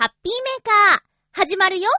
ハッピーメーカー、始まるよ。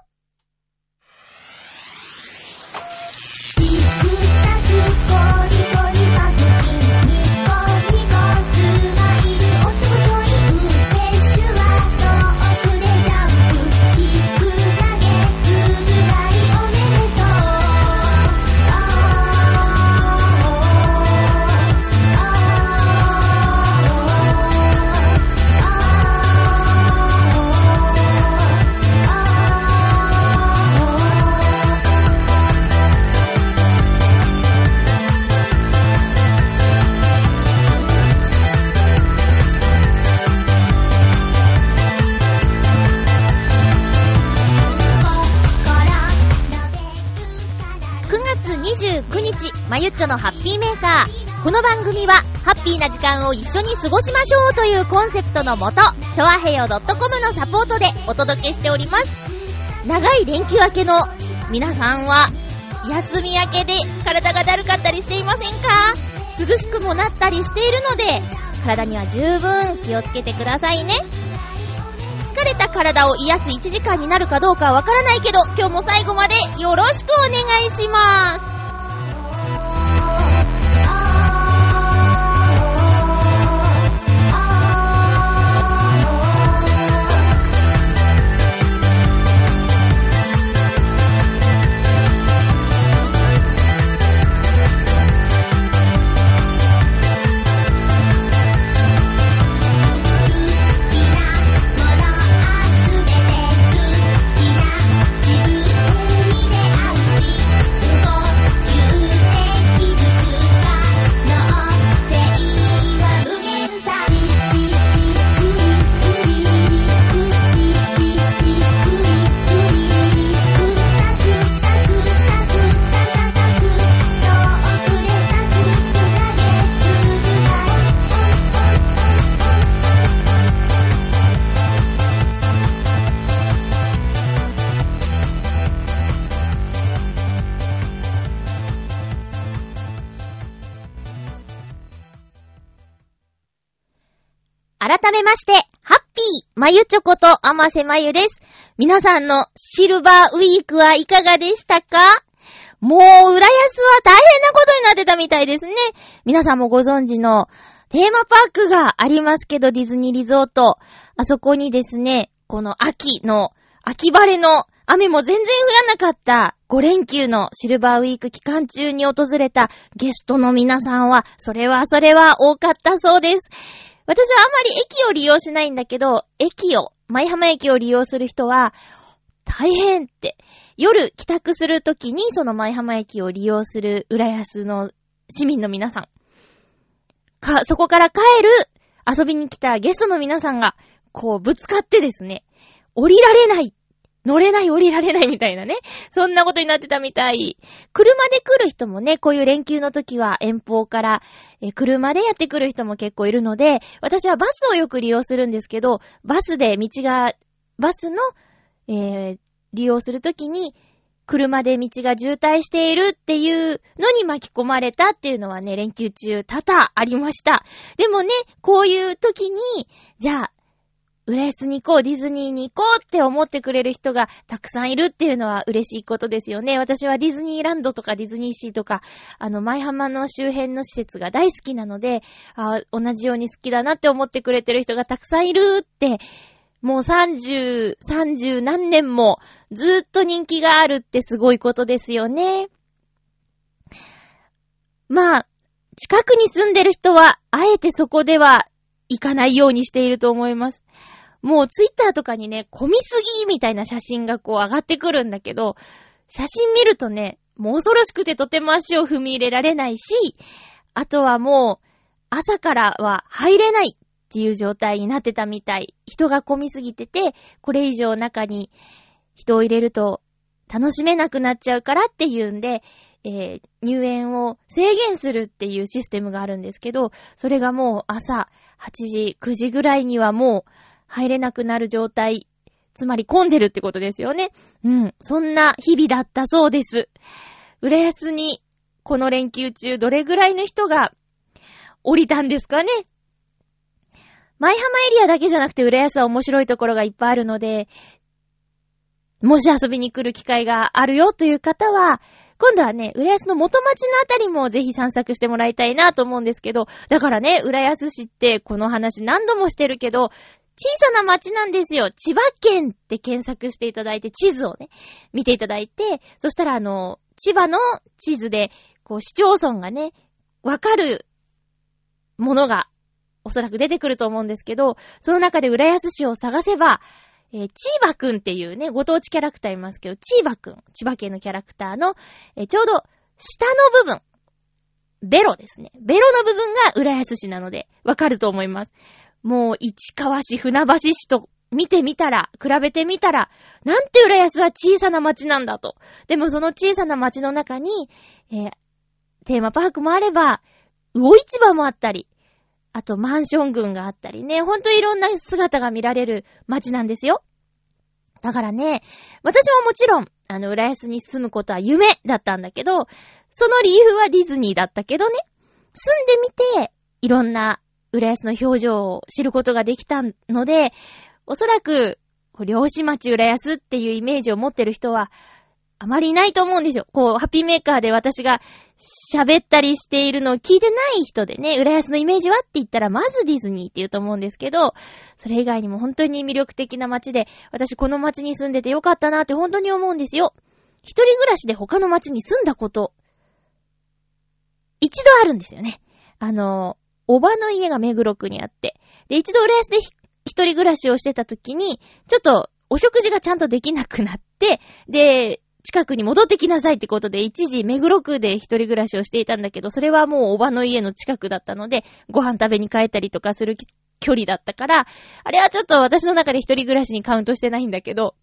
まゆっちょのハッピーメーカー。この番組は、ハッピーな時間を一緒に過ごしましょうというコンセプトのもと、ちょあへよ .com のサポートでお届けしております。長い連休明けの皆さんは、休み明けで体がだるかったりしていませんか？涼しくもなったりしているので、体には十分気をつけてくださいね。疲れた体を癒す1時間になるかどうかはわからないけど、今日も最後までよろしくお願いします。まして、ハッピー、まゆちょこと、あませまゆです。皆さんのシルバーウィークはいかがでしたか？もう、浦安は大変なことになってたみたいですね。皆さんもご存知のテーマパークがありますけど、ディズニーリゾート。あそこにですね、この秋の、秋晴れの雨も全然降らなかった5連休のシルバーウィーク期間中に訪れたゲストの皆さんは、それはそれは多かったそうです。私はあんまり駅を利用しないんだけど、駅を、舞浜駅を利用する人は、大変って、夜帰宅するときにその舞浜駅を利用する浦安の市民の皆さん。か、そこから帰る遊びに来たゲストの皆さんが、こうぶつかってですね、降りられない乗れない降りられないみたいなね。そんなことになってたみたい。車で来る人もね、こういう連休の時は遠方から、え車でやってくる人も結構いるので、私はバスをよく利用するんですけど、バスで道が、バスの、えー、利用するときに、車で道が渋滞しているっていうのに巻き込まれたっていうのはね、連休中多々ありました。でもね、こういう時に、じゃあ、浦安に行こう、ディズニーに行こうって思ってくれる人がたくさんいるっていうのは嬉しいことですよね。私はディズニーランドとかディズニーシーとか、あの、舞浜の周辺の施設が大好きなので、あ同じように好きだなって思ってくれてる人がたくさんいるって、もう30、30何年もずっと人気があるってすごいことですよね。まあ、近くに住んでる人は、あえてそこでは行かないようにしていると思います。もうツイッターとかにね、混みすぎみたいな写真がこう上がってくるんだけど、写真見るとね、もう恐ろしくてとても足を踏み入れられないし、あとはもう、朝からは入れないっていう状態になってたみたい。人が混みすぎてて、これ以上中に人を入れると楽しめなくなっちゃうからっていうんで、えー、入園を制限するっていうシステムがあるんですけど、それがもう朝8時、9時ぐらいにはもう入れなくなる状態。つまり混んでるってことですよね。うん。そんな日々だったそうです。浦安に、この連休中どれぐらいの人が降りたんですかね舞浜エリアだけじゃなくて浦安は面白いところがいっぱいあるので、もし遊びに来る機会があるよという方は、今度はね、浦安の元町のあたりもぜひ散策してもらいたいなと思うんですけど、だからね、浦安市ってこの話何度もしてるけど、小さな町なんですよ。千葉県って検索していただいて、地図をね、見ていただいて、そしたらあの、千葉の地図で、こう、市町村がね、わかるものが、おそらく出てくると思うんですけど、その中で浦安市を探せば、えー、チーバくんっていうね、ご当地キャラクターいますけど、チーバくん、千葉県のキャラクターの、えー、ちょうど、下の部分、ベロですね。ベロの部分が浦安市なので、わかると思います。もう、市川市、船橋市と見てみたら、比べてみたら、なんて浦安は小さな町なんだと。でもその小さな町の中に、えー、テーマパークもあれば、魚市場もあったり、あとマンション群があったりね、ほんといろんな姿が見られる街なんですよ。だからね、私ももちろん、あの、浦安に住むことは夢だったんだけど、その理由はディズニーだったけどね、住んでみて、いろんな浦安の表情を知ることができたので、おそらく、漁師町浦安っていうイメージを持ってる人は、あまりいないと思うんですよ。こう、ハッピーメーカーで私が喋ったりしているのを聞いてない人でね、浦安のイメージはって言ったら、まずディズニーって言うと思うんですけど、それ以外にも本当に魅力的な街で、私この街に住んでてよかったなって本当に思うんですよ。一人暮らしで他の街に住んだこと、一度あるんですよね。あの、おばの家が目黒区にあって、で、一度浦安で一人暮らしをしてた時に、ちょっとお食事がちゃんとできなくなって、で、近くに戻ってきなさいってことで、一時目黒区で一人暮らしをしていたんだけど、それはもうおばの家の近くだったので、ご飯食べに帰ったりとかする距離だったから、あれはちょっと私の中で一人暮らしにカウントしてないんだけど、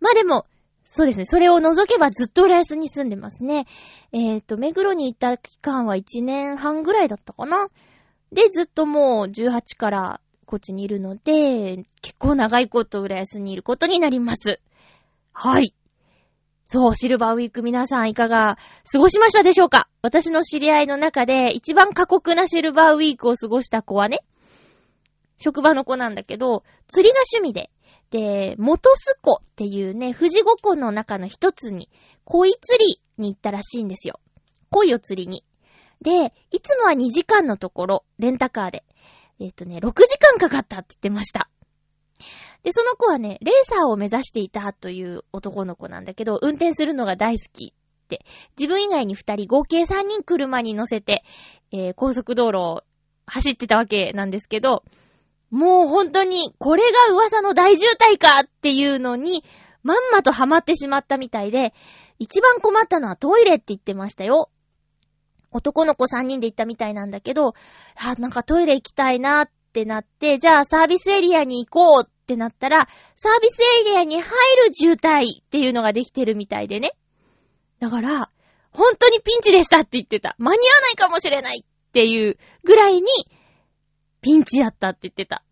まあでも、そうですね。それを除けばずっと浦安に住んでますね。えっ、ー、と、目黒に行った期間は1年半ぐらいだったかな。で、ずっともう18からこっちにいるので、結構長いこと浦安にいることになります。はい。そう、シルバーウィーク皆さんいかが過ごしましたでしょうか？私の知り合いの中で一番過酷なシルバーウィークを過ごした子はね、職場の子なんだけど、釣りが趣味で、で、元栖湖っていうね、富士五湖の中の一つに、鯉釣りに行ったらしいんですよ。鯉を釣りに。で、いつもは2時間のところ、レンタカーで。えっ、とね、6時間かかったって言ってました。で、その子はね、レーサーを目指していたという男の子なんだけど、運転するのが大好きって、自分以外に2人、合計3人車に乗せて、えー、高速道路を走ってたわけなんですけど、もう本当に、これが噂の大渋滞かっていうのに、まんまとハマってしまったみたいで、一番困ったのはトイレって言ってましたよ。男の子3人で行ったみたいなんだけど、あ、なんかトイレ行きたいなってなって、じゃあサービスエリアに行こうっってなったら、サービスエリアに入る渋滞っていうのができてるみたいでね。だから、本当にピンチでしたって言ってた。間に合わないかもしれないっていうぐらいに、ピンチだったって言ってた。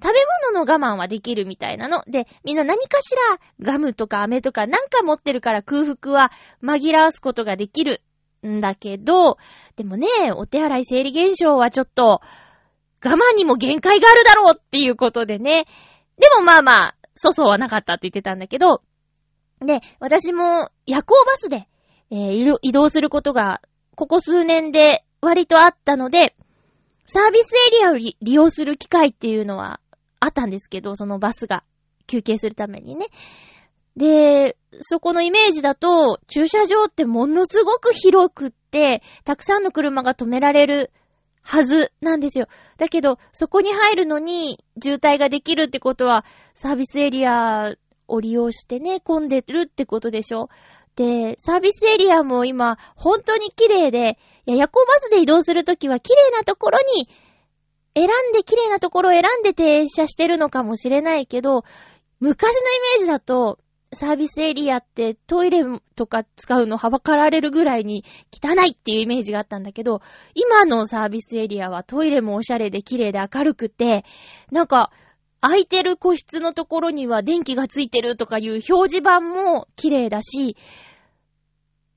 食べ物の我慢はできるみたいなの。で、みんな何かしらガムとか飴とかなんか持ってるから空腹は紛らわすことができるんだけど、でもね、お手洗い生理現象はちょっと我慢にも限界があるだろうっていうことでね、でもまあまあ、粗相はなかったって言ってたんだけど、で、私も夜行バスで、えー、移動することが、ここ数年で割とあったので、サービスエリアを利用する機会っていうのはあったんですけど、そのバスが休憩するためにね。で、そこのイメージだと、駐車場ってものすごく広くって、たくさんの車が止められるはずなんですよ。だけど、そこに入るのに渋滞ができるってことは、サービスエリアを利用してね、混んでるってことでしょで、サービスエリアも今、本当に綺麗で、いや、夜行バスで移動するときは綺麗なところに、選んで綺麗なところを選んで停車してるのかもしれないけど、昔のイメージだと、サービスエリアってトイレとか使うのはばかられるぐらいに汚いっていうイメージがあったんだけど、今のサービスエリアはトイレもおしゃれで綺麗で明るくて、なんか、空いてる個室のところには電気がついてるとかいう表示板も綺麗だし、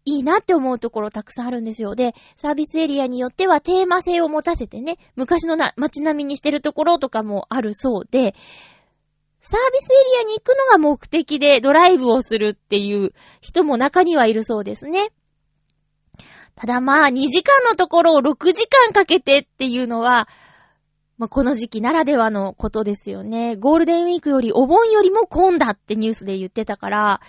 いいなって思うところたくさんあるんですよ。で、サービスエリアによってはテーマ性を持たせてね、昔のな街並みにしてるところとかもあるそうで、サービスエリアに行くのが目的でドライブをするっていう人も中にはいるそうですね。ただまあ、2時間のところを6時間かけてっていうのは、まあ、この時期ならではのことですよね。ゴールデンウィークよりお盆よりも混んだってニュースで言ってたから、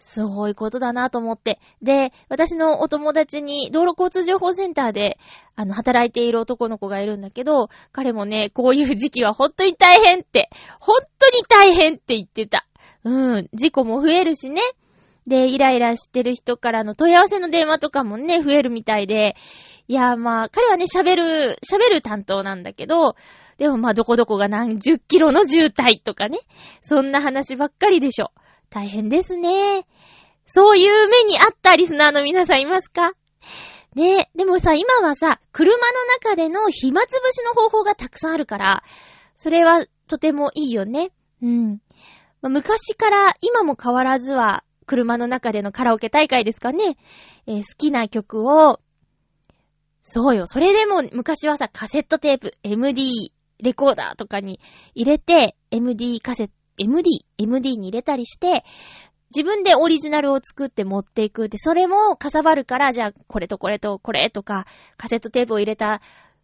すごいことだなと思って。で、私のお友達に道路交通情報センターで、あの、働いている男の子がいるんだけど、彼もね、こういう時期は本当に大変って、本当に大変って言ってた。うん、事故も増えるしね。で、イライラしてる人からの問い合わせの電話とかもね、増えるみたいで、いや、まあ、彼はね、喋る、喋る担当なんだけど、でもまあ、どこどこが何十キロの渋滞とかね、そんな話ばっかりでしょ。大変ですね。そういう目にあったリスナーの皆さんいますか？ねえ、でもさ、今はさ、車の中での暇つぶしの方法がたくさんあるから、それはとてもいいよね。うん。まあ、昔から今も変わらずは、車の中でのカラオケ大会ですかね。えー、好きな曲を、そうよ。それでも昔はさ、カセットテープ、MD、レコーダーとかに入れて、MD カセット、MD、MD に入れたりして、自分でオリジナルを作って持っていくって、それもかさばるから、じゃあ、これとこれとこれとか、カセットテープを入れた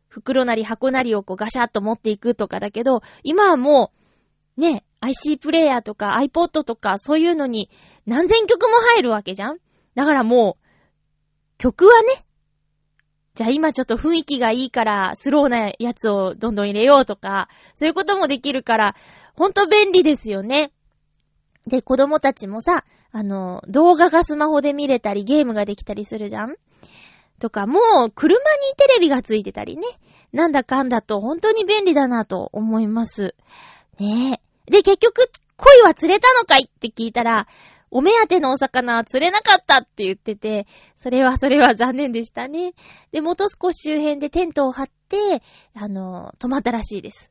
袋なり箱なりをこうガシャッと持っていくとかだけど、今はもう、ね、IC プレイヤーとか iPod とかそういうのに何千曲も入るわけじゃん？だからもう、曲はね、じゃあ今ちょっと雰囲気がいいからスローなやつをどんどん入れようとか、そういうこともできるから、ほんと便利ですよね。で、子供たちもさ、あの、動画がスマホで見れたり、ゲームができたりするじゃん？とか、もう、車にテレビがついてたりね。なんだかんだと、本当に便利だなと思います。ねえ。で、結局、恋は釣れたのかいって聞いたら、お目当てのお魚は釣れなかったって言ってて、それはそれは残念でしたね。で、元少し周辺でテントを張って、あの、泊まったらしいです。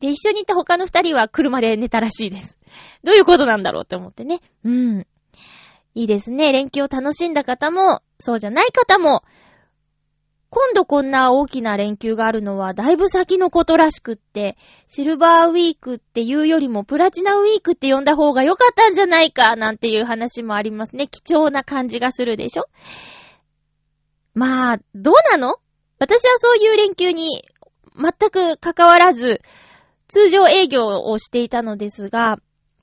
で、一緒にいた他の二人は車で寝たらしいです。どういうことなんだろうって思ってね。うん。いいですね。連休を楽しんだ方も、そうじゃない方も、今度こんな大きな連休があるのはだいぶ先のことらしくって、シルバーウィークっていうよりもプラチナウィークって呼んだ方が良かったんじゃないかなんていう話もありますね。貴重な感じがするでしょまあ、どうなの？私はそういう連休に全く関わらず、通常営業をしていたのですが、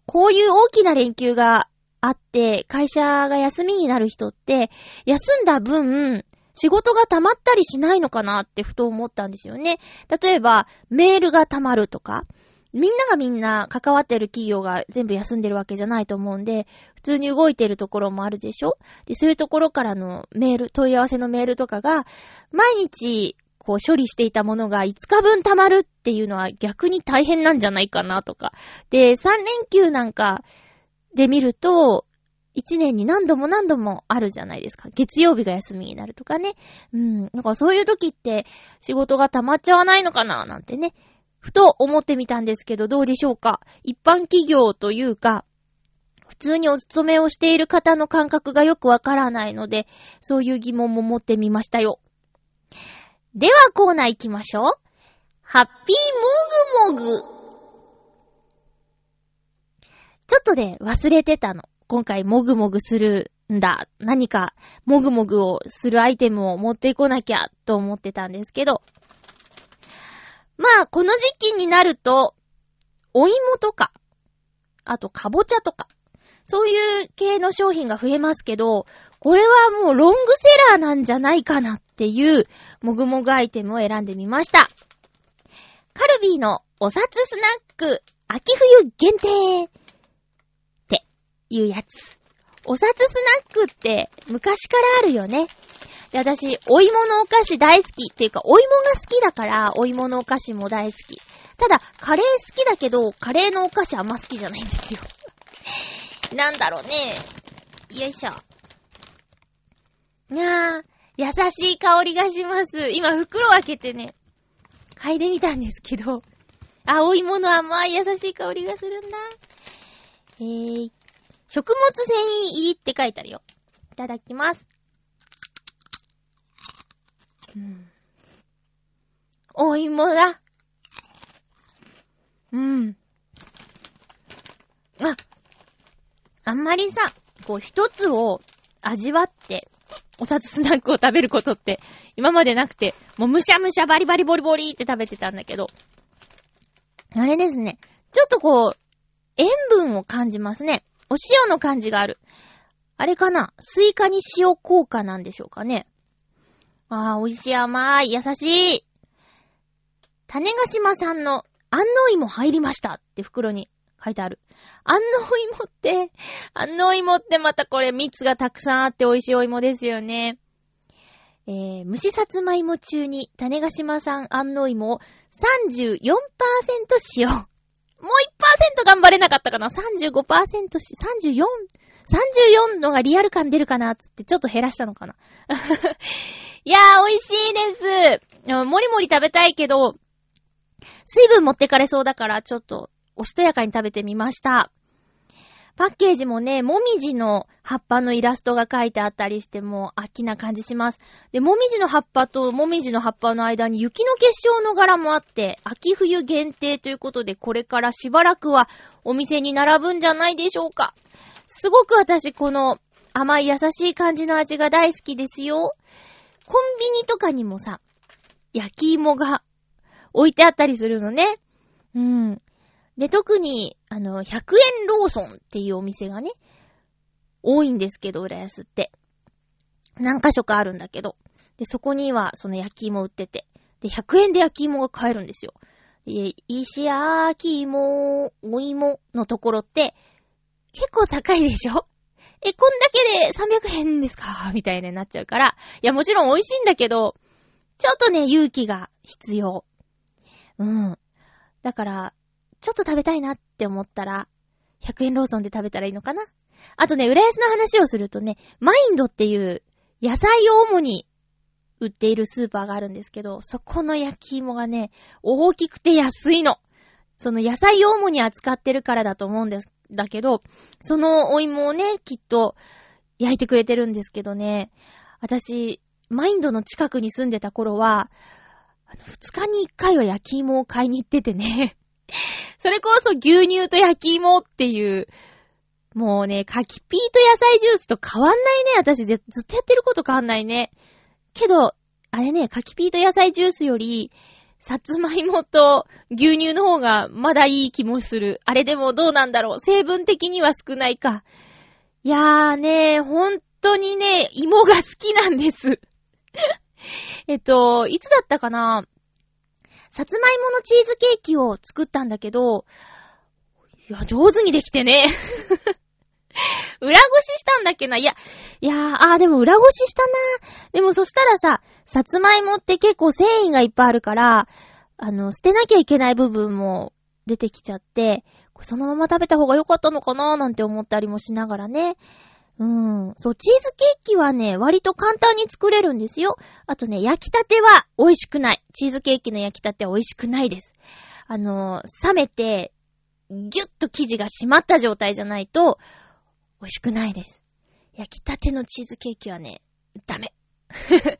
こういう大きな連休があって、会社が休みになる人って、休んだ分、仕事が溜まったりしないのかなってふと思ったんですよね。例えば、メールが溜まるとか、みんながみんな関わってる企業が全部休んでるわけじゃないと思うんで、普通に動いてるところもあるでしょ？で、そういうところからのメール、問い合わせのメールとかが、毎日こう処理していたものが5日分溜まるっていうのは逆に大変なんじゃないかなとか。で、3連休なんかで見ると、1年に何度も何度もあるじゃないですか。月曜日が休みになるとかね。うん。なんかそういう時って仕事が溜まっちゃわないのかななんてね。ふと思ってみたんですけどどうでしょうか一般企業というか、普通にお勤めをしている方の感覚がよくわからないので、そういう疑問も持ってみましたよ。ではコーナー行きましょう。ハッピーもぐもぐ。ちょっとね、忘れてたの。今回もぐもぐするんだ。何か、もぐもぐをするアイテムを持ってこなきゃ、と思ってたんですけど。まあ、この時期になると、お芋とか、あと、かぼちゃとか、そういう系の商品が増えますけど、これはもうロングセラーなんじゃないかなっていうもぐもぐアイテムを選んでみました。カルビーのお札スナック秋冬限定っていうやつ。お札スナックって昔からあるよね。で、私、お芋のお菓子大好きっていうか、お芋が好きだから、お芋のお菓子も大好き。ただ、カレー好きだけど、カレーのお菓子あんま好きじゃないんですよ。なんだろうね。よいしょ。いやー、優しい香りがします。今袋を開けてね、嗅いでみたんですけど、青芋の甘い優しい香りがするんだ。えー、食物繊維入りって書いてあるよ。いただきます。うん。お芋だ。うん。あ、あんまりさ、こう一つを味わって、おさつスナックを食べることって今までなくて、もうむしゃむしゃバリバリボリボリって食べてたんだけど、あれですね。ちょっとこう、塩分を感じますね。お塩の感じがある。あれかな？スイカに塩効果なんでしょうかね。ああ、美味しい甘い、優しい。種ヶ島さんの安納芋入りましたって袋に書いてある。安納芋って、安納芋ってまたこれ蜜がたくさんあって美味しいお芋ですよね。えー、蒸しさつまいも中に種ヶ島産安納芋を34%使用。もう1%頑張れなかったかな ?35% し、34、34のがリアル感出るかなつってちょっと減らしたのかな いやー、美味しいです。もりもり食べたいけど、水分持ってかれそうだから、ちょっと、おしとやかに食べてみました。パッケージもね、もみじの葉っぱのイラストが書いてあったりしても、秋な感じします。で、もみじの葉っぱともみじの葉っぱの間に雪の結晶の柄もあって、秋冬限定ということで、これからしばらくはお店に並ぶんじゃないでしょうか。すごく私、この甘い優しい感じの味が大好きですよ。コンビニとかにもさ、焼き芋が置いてあったりするのね。うん。で、特に、あの、100円ローソンっていうお店がね、多いんですけど、浦安って。何箇所かあるんだけど。で、そこには、その焼き芋売ってて。で、100円で焼き芋が買えるんですよ。で、石焼き芋、お芋のところって、結構高いでしょ？え、こんだけで300円ですか？みたいになっちゃうから。いや、もちろん美味しいんだけど、ちょっとね、勇気が必要。うん。だから、ちょっと食べたいなって思ったら、100円ローソンで食べたらいいのかな？あとね、浦安の話をするとね、マインドっていう野菜を主に売っているスーパーがあるんですけど、そこの焼き芋がね、大きくて安いの。その野菜を主に扱ってるからだと思うんです、だけど、そのお芋をね、きっと焼いてくれてるんですけどね、私、マインドの近くに住んでた頃は、二日に一回は焼き芋を買いに行っててね。それこそ牛乳と焼き芋っていう、もうね、柿ピーと野菜ジュースと変わんないね。私ずっとやってること変わんないね。けど、あれね、柿ピーと野菜ジュースより、さつまいもと牛乳の方がまだいい気もする。あれでもどうなんだろう。成分的には少ないか。いやーね、本当にね、芋が好きなんです えっと、いつだったかな？さつまいものチーズケーキを作ったんだけど、いや、上手にできてね。裏ごししたんだっけないや、いやー、あーでも裏ごししたなでもそしたらさ、さつまいもって結構繊維がいっぱいあるから、あの、捨てなきゃいけない部分も出てきちゃって、そのまま食べた方が良かったのかなーなんて思ったりもしながらね。うん。そう、チーズケーキはね、割と簡単に作れるんですよ。あとね、焼きたては美味しくない。チーズケーキの焼きたては美味しくないです。あの冷めて、ぎゅっと生地が締まった状態じゃないと、美味しくないです。焼きたてのチーズケーキはね、ダメ。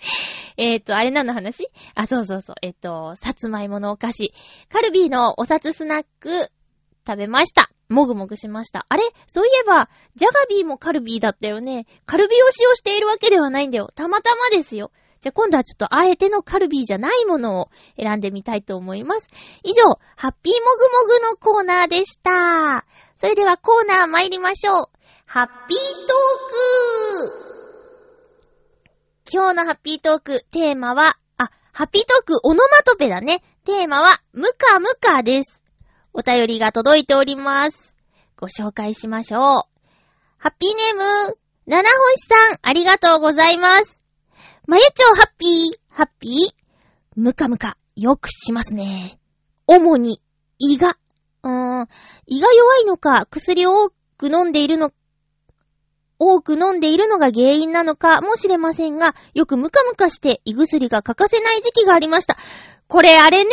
えっと、あれ何の話？あ、そうそうそう。えっ、ー、と、さつまいものお菓子。カルビーのお札スナック、食べました。もぐもぐしました。あれ？そういえば、ジャガビーもカルビーだったよね。カルビーを使用しているわけではないんだよ。たまたまですよ。じゃあ今度はちょっとあえてのカルビーじゃないものを選んでみたいと思います。以上、ハッピーもぐもぐのコーナーでした。それではコーナー参りましょう。ハッピートーク今日のハッピートーク、テーマは、あ、ハッピートークオノマトペだね。テーマは、ムカムカです。お便りが届いております。ご紹介しましょう。ハッピーネーム、七星さん、ありがとうございます。まゆちょハッピー、ハッピー、ムカムカ、よくしますね。主に、胃が、うーん、胃が弱いのか、薬を多く飲んでいるの、多く飲んでいるのが原因なのかもしれませんが、よくムカムカして胃薬が欠かせない時期がありました。これあれね、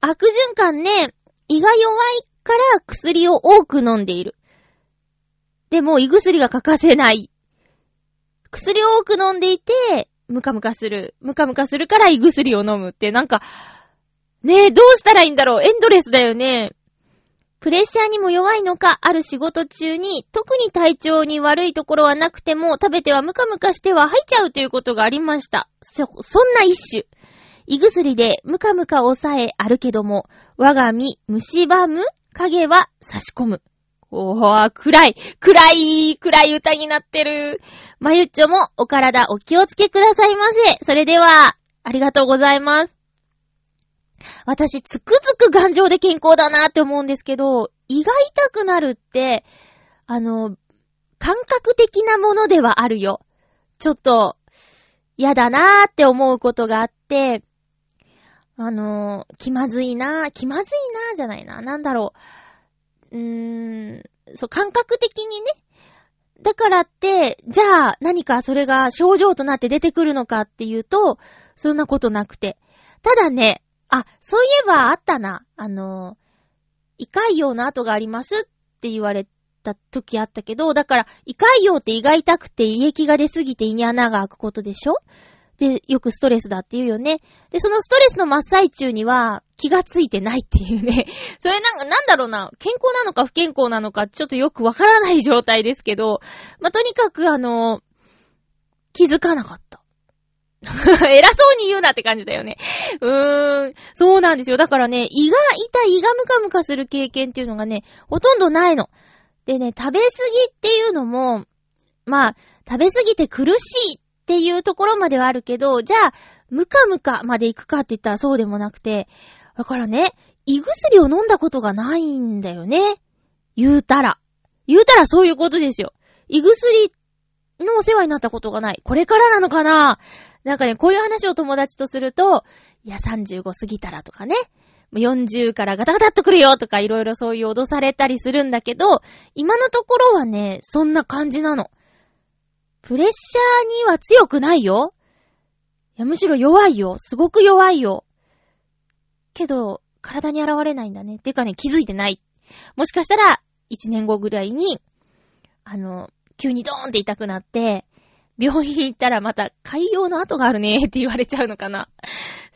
悪循環ね、胃が弱いから薬を多く飲んでいる。でも胃薬が欠かせない。薬を多く飲んでいて、ムカムカする。ムカムカするから胃薬を飲むって、なんか、ねえ、どうしたらいいんだろうエンドレスだよね。プレッシャーにも弱いのか、ある仕事中に、特に体調に悪いところはなくても、食べてはムカムカしては吐いちゃうということがありました。そ、そんな一種。胃薬でムカムカ抑えあるけども、我が身、蝕む影は差し込む。おー、暗い、暗い、暗い歌になってる。まゆっちょもお体お気をつけくださいませ。それでは、ありがとうございます。私、つくづく頑丈で健康だなって思うんですけど、胃が痛くなるって、あの、感覚的なものではあるよ。ちょっと、嫌だなーって思うことがあって、あの、気まずいな、気まずいなじゃないな。なんだろう。うーん、そう、感覚的にね。だからって、じゃあ何かそれが症状となって出てくるのかっていうと、そんなことなくて。ただね、あ、そういえばあったな。あの、胃潰瘍の跡がありますって言われた時あったけど、だから、胃潰瘍って胃が痛くて胃液が出すぎて胃に穴が開くことでしょ？で、よくストレスだって言うよね。で、そのストレスの真っ最中には気がついてないっていうね。それなんか、なんだろうな、健康なのか不健康なのかちょっとよくわからない状態ですけど、まあ、とにかくあの、気づかなかった。偉そうに言うなって感じだよね。うーん。そうなんですよ。だからね、胃が痛い、胃がムカムカする経験っていうのがね、ほとんどないの。でね、食べ過ぎっていうのも、まあ、食べ過ぎて苦しいっていうところまではあるけど、じゃあ、ムカムカまで行くかって言ったらそうでもなくて、だからね、胃薬を飲んだことがないんだよね。言うたら。言うたらそういうことですよ。胃薬のお世話になったことがない。これからなのかななんかね、こういう話を友達とすると、いや、35過ぎたらとかね、40からガタガタっとくるよとかいろいろそういう脅されたりするんだけど、今のところはね、そんな感じなの。プレッシャーには強くないよ。いや、むしろ弱いよ。すごく弱いよ。けど、体に現れないんだね。てかね、気づいてない。もしかしたら、一年後ぐらいに、あの、急にドーンって痛くなって、病院行ったらまた海洋の跡があるねって言われちゃうのかな。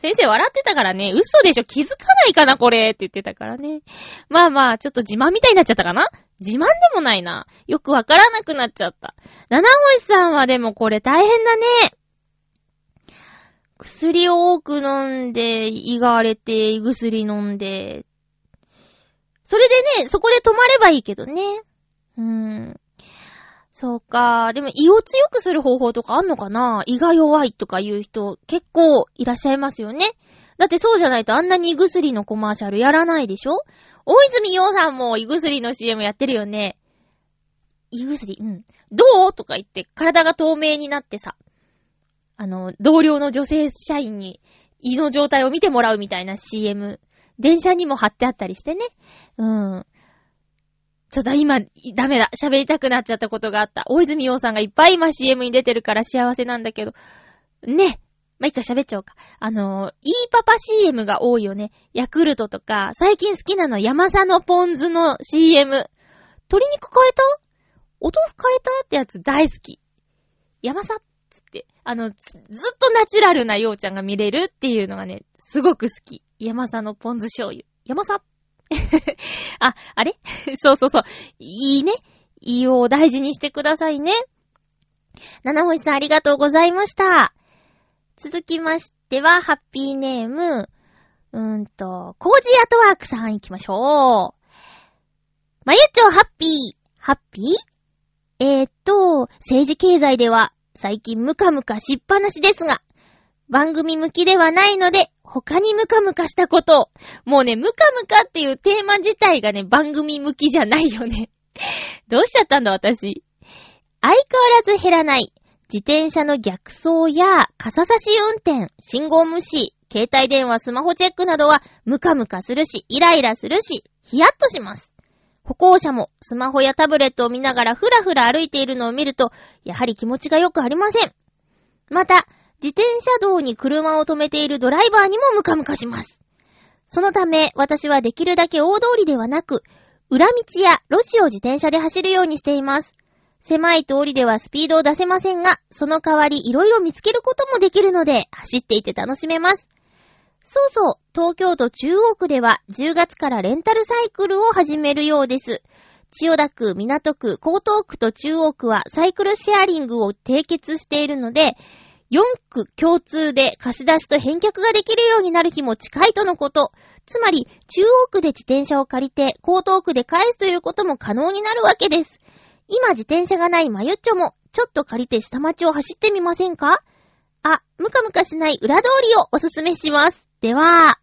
先生笑ってたからね、嘘でしょ気づかないかなこれって言ってたからね。まあまあ、ちょっと自慢みたいになっちゃったかな自慢でもないな。よくわからなくなっちゃった。七星さんはでもこれ大変だね。薬を多く飲んで、胃が荒れて、胃薬飲んで。それでね、そこで止まればいいけどね。うーん。そうか。でも胃を強くする方法とかあんのかな？胃が弱いとかいう人結構いらっしゃいますよね。だってそうじゃないとあんなに胃薬のコマーシャルやらないでしょ？大泉洋さんも胃薬の CM やってるよね。胃薬、うん。どう？とか言って体が透明になってさ。あの、同僚の女性社員に胃の状態を見てもらうみたいな CM。電車にも貼ってあったりしてね。うん。ちょっと今、ダメだ。喋りたくなっちゃったことがあった。大泉洋さんがいっぱい今 CM に出てるから幸せなんだけど。ね。まあ、いいか喋っちゃおうか。あのー、いいパパ CM が多いよね。ヤクルトとか、最近好きなの山佐のポン酢の CM。鶏肉変えた？お豆腐変えた？ってやつ大好き。山佐って、あの、ずっとナチュラルなようちゃんが見れるっていうのがね、すごく好き。山佐のポン酢醤油。山佐 あ、あれ？そうそうそう。いいね。胃を大事にしてくださいね。七星さんありがとうございました。続きましては、ハッピーネーム、うーんと、コージーアトワークさん行きましょう。まゆちょハッピー、ハッピー？えー、っと、政治経済では最近ムカムカしっぱなしですが、番組向きではないので、他にムカムカしたこと。もうね、ムカムカっていうテーマ自体がね、番組向きじゃないよね。どうしちゃったんだ、私。相変わらず減らない。自転車の逆走や傘差し運転、信号無視、携帯電話、スマホチェックなどはムカムカするし、イライラするし、ヒヤッとします。歩行者もスマホやタブレットを見ながらふらふら歩いているのを見ると、やはり気持ちがよくありません。また、自転車道に車を止めているドライバーにもムカムカします。そのため、私はできるだけ大通りではなく、裏道や路地を自転車で走るようにしています。狭い通りではスピードを出せませんが、その代わり色々見つけることもできるので、走っていて楽しめます。そうそう、東京都中央区では10月からレンタルサイクルを始めるようです。千代田区、港区、江東区と中央区はサイクルシェアリングを締結しているので、4区共通で貸し出しと返却ができるようになる日も近いとのこと。つまり、中央区で自転車を借りて、江東区で返すということも可能になるわけです。今自転車がないまゆっちょも、ちょっと借りて下町を走ってみませんか？あ、ムカムカしない裏通りをおすすめします。では、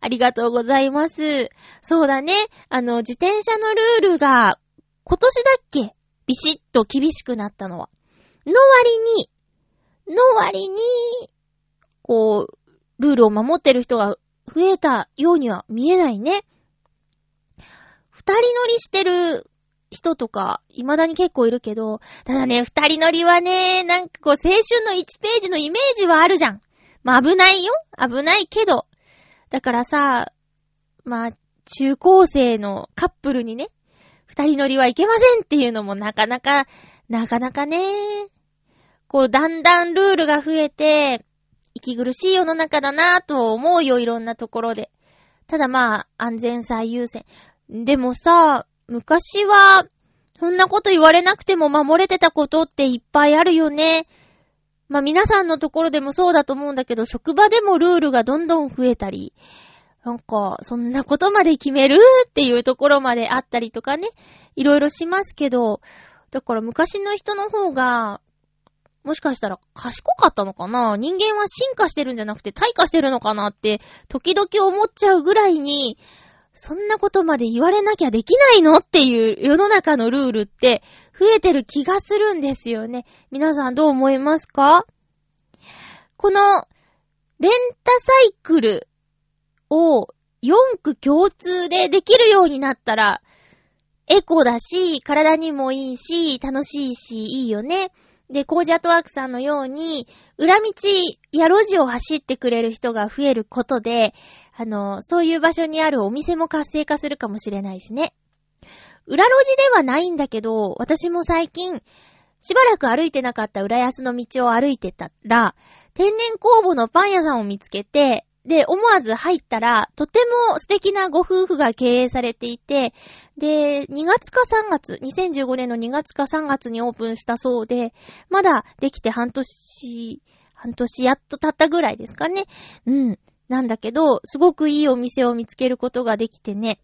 ありがとうございます。そうだね。あの、自転車のルールが、今年だっけ？ビシッと厳しくなったのは。の割に、の割に、こう、ルールを守ってる人が増えたようには見えないね。二人乗りしてる人とか、未だに結構いるけど、ただね、二人乗りはね、なんかこう、青春の1ページのイメージはあるじゃん。まあ、危ないよ。危ないけど、だからさ、まあ、中高生のカップルにね、二人乗りはいけませんっていうのもなかなか、なかなかね、こう、だんだんルールが増えて、息苦しい世の中だなぁと思うよ、いろんなところで。ただまあ、安全最優先。でもさ、昔は、そんなこと言われなくても守れてたことっていっぱいあるよね。まあ皆さんのところでもそうだと思うんだけど、職場でもルールがどんどん増えたり、なんか、そんなことまで決めるっていうところまであったりとかね、いろいろしますけど、だから昔の人の方が、もしかしたら賢かったのかな？人間は進化してるんじゃなくて退化してるのかなって、時々思っちゃうぐらいに、そんなことまで言われなきゃできないのっていう世の中のルールって増えてる気がするんですよね。皆さんどう思いますか？この、レンタサイクルを4区共通でできるようになったら、エコだし、体にもいいし、楽しいし、いいよね。で、コージアトワークさんのように、裏道や路地を走ってくれる人が増えることで、あの、そういう場所にあるお店も活性化するかもしれないしね。裏路地ではないんだけど、私も最近、しばらく歩いてなかった浦安の道を歩いてたら、天然工房のパン屋さんを見つけて、で、思わず入ったら、とても素敵なご夫婦が経営されていて、で、2月か3月、2015年の2月か3月にオープンしたそうで、まだできて半年、半年やっと経ったぐらいですかね。うん。なんだけど、すごくいいお店を見つけることができてね、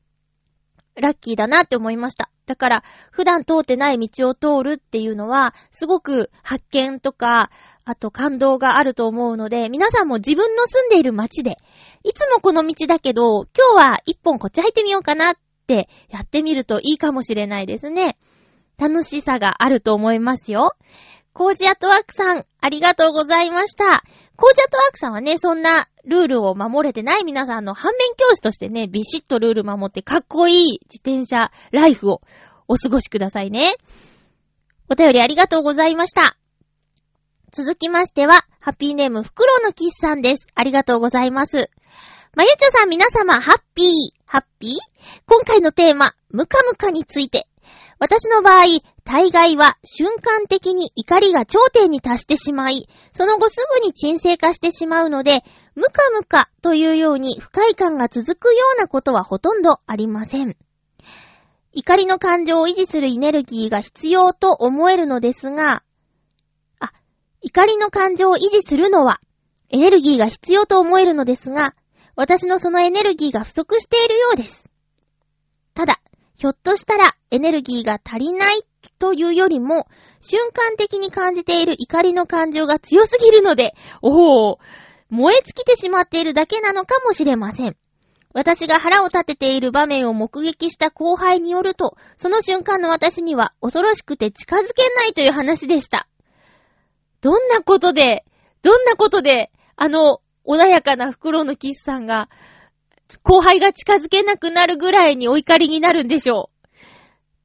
ラッキーだなって思いました。だから、普段通ってない道を通るっていうのは、すごく発見とか、あと感動があると思うので、皆さんも自分の住んでいる街で、いつもこの道だけど、今日は一本こっち入ってみようかなってやってみるといいかもしれないですね。楽しさがあると思いますよ。コージアットワークさん、ありがとうございました。コージアットワークさんはね、そんなルールを守れてない皆さんの反面教師としてね、ビシッとルール守ってかっこいい自転車ライフをお過ごしくださいね。お便りありがとうございました。続きましては、ハッピーネームフクロウのキスさんです。ありがとうございます。まゆちょさん皆様、ハッピー、ハッピー今回のテーマ、ムカムカについて。私の場合、大概は瞬間的に怒りが頂点に達してしまい、その後すぐに沈静化してしまうので、ムカムカというように不快感が続くようなことはほとんどありません。怒りの感情を維持するエネルギーが必要と思えるのですが、あ、怒りの感情を維持するのはエネルギーが必要と思えるのですが、私のそのエネルギーが不足しているようです。ただ、ひょっとしたらエネルギーが足りないというよりも、瞬間的に感じている怒りの感情が強すぎるので、おお、燃え尽きてしまっているだけなのかもしれません。私が腹を立てている場面を目撃した後輩によると、その瞬間の私には恐ろしくて近づけないという話でした。どんなことで、どんなことで、あの、穏やかな袋のキスさんが、後輩が近づけなくなるぐらいにお怒りになるんでしょう。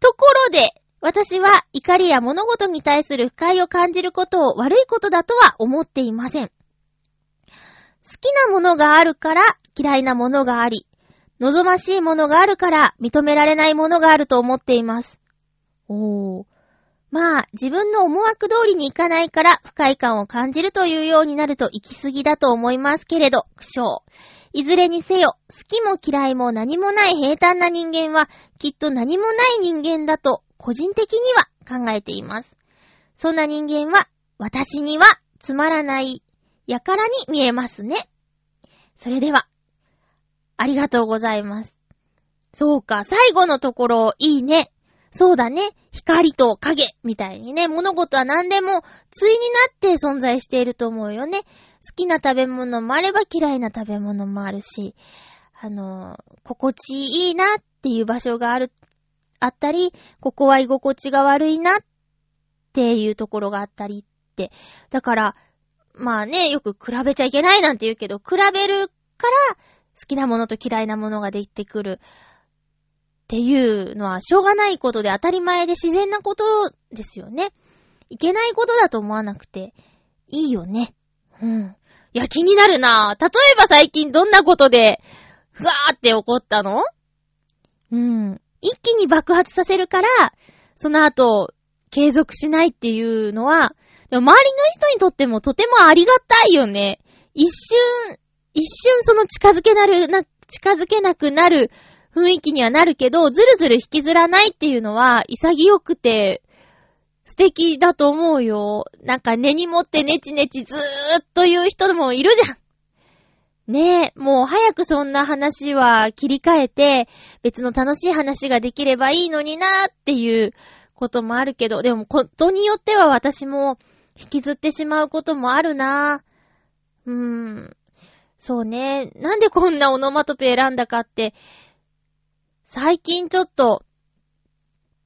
ところで、私は怒りや物事に対する不快を感じることを悪いことだとは思っていません。好きなものがあるから嫌いなものがあり、望ましいものがあるから認められないものがあると思っています。おー。まあ、自分の思惑通りにいかないから不快感を感じるというようになると行き過ぎだと思いますけれど、苦笑。いずれにせよ、好きも嫌いも何もない平坦な人間は、きっと何もない人間だと、個人的には考えています。そんな人間は、私にはつまらない、やからに見えますね。それでは、ありがとうございます。そうか、最後のところ、いいね。そうだね。光と影みたいにね、物事は何でも対になって存在していると思うよね。好きな食べ物もあれば嫌いな食べ物もあるし、あの、心地いいなっていう場所がある、あったり、ここは居心地が悪いなっていうところがあったりって。だから、まあね、よく比べちゃいけないなんて言うけど、比べるから好きなものと嫌いなものができてくる。っていうのはしょうがないことで当たり前で自然なことですよね。いけないことだと思わなくていいよね。うん。いや、気になるな例えば最近どんなことで、ふわーって起こったの？うん。一気に爆発させるから、その後、継続しないっていうのは、でも周りの人にとってもとてもありがたいよね。一瞬、一瞬その近づけなる、な、近づけなくなる雰囲気にはなるけど、ずるずる引きずらないっていうのは、潔くて、素敵だと思うよ。なんか根に持ってネチネチずーっと言う人もいるじゃん。ねえ、もう早くそんな話は切り替えて、別の楽しい話ができればいいのになーっていうこともあるけど、でもことによっては私も引きずってしまうこともあるなーうーん。そうね。なんでこんなオノマトペ選んだかって、最近ちょっと、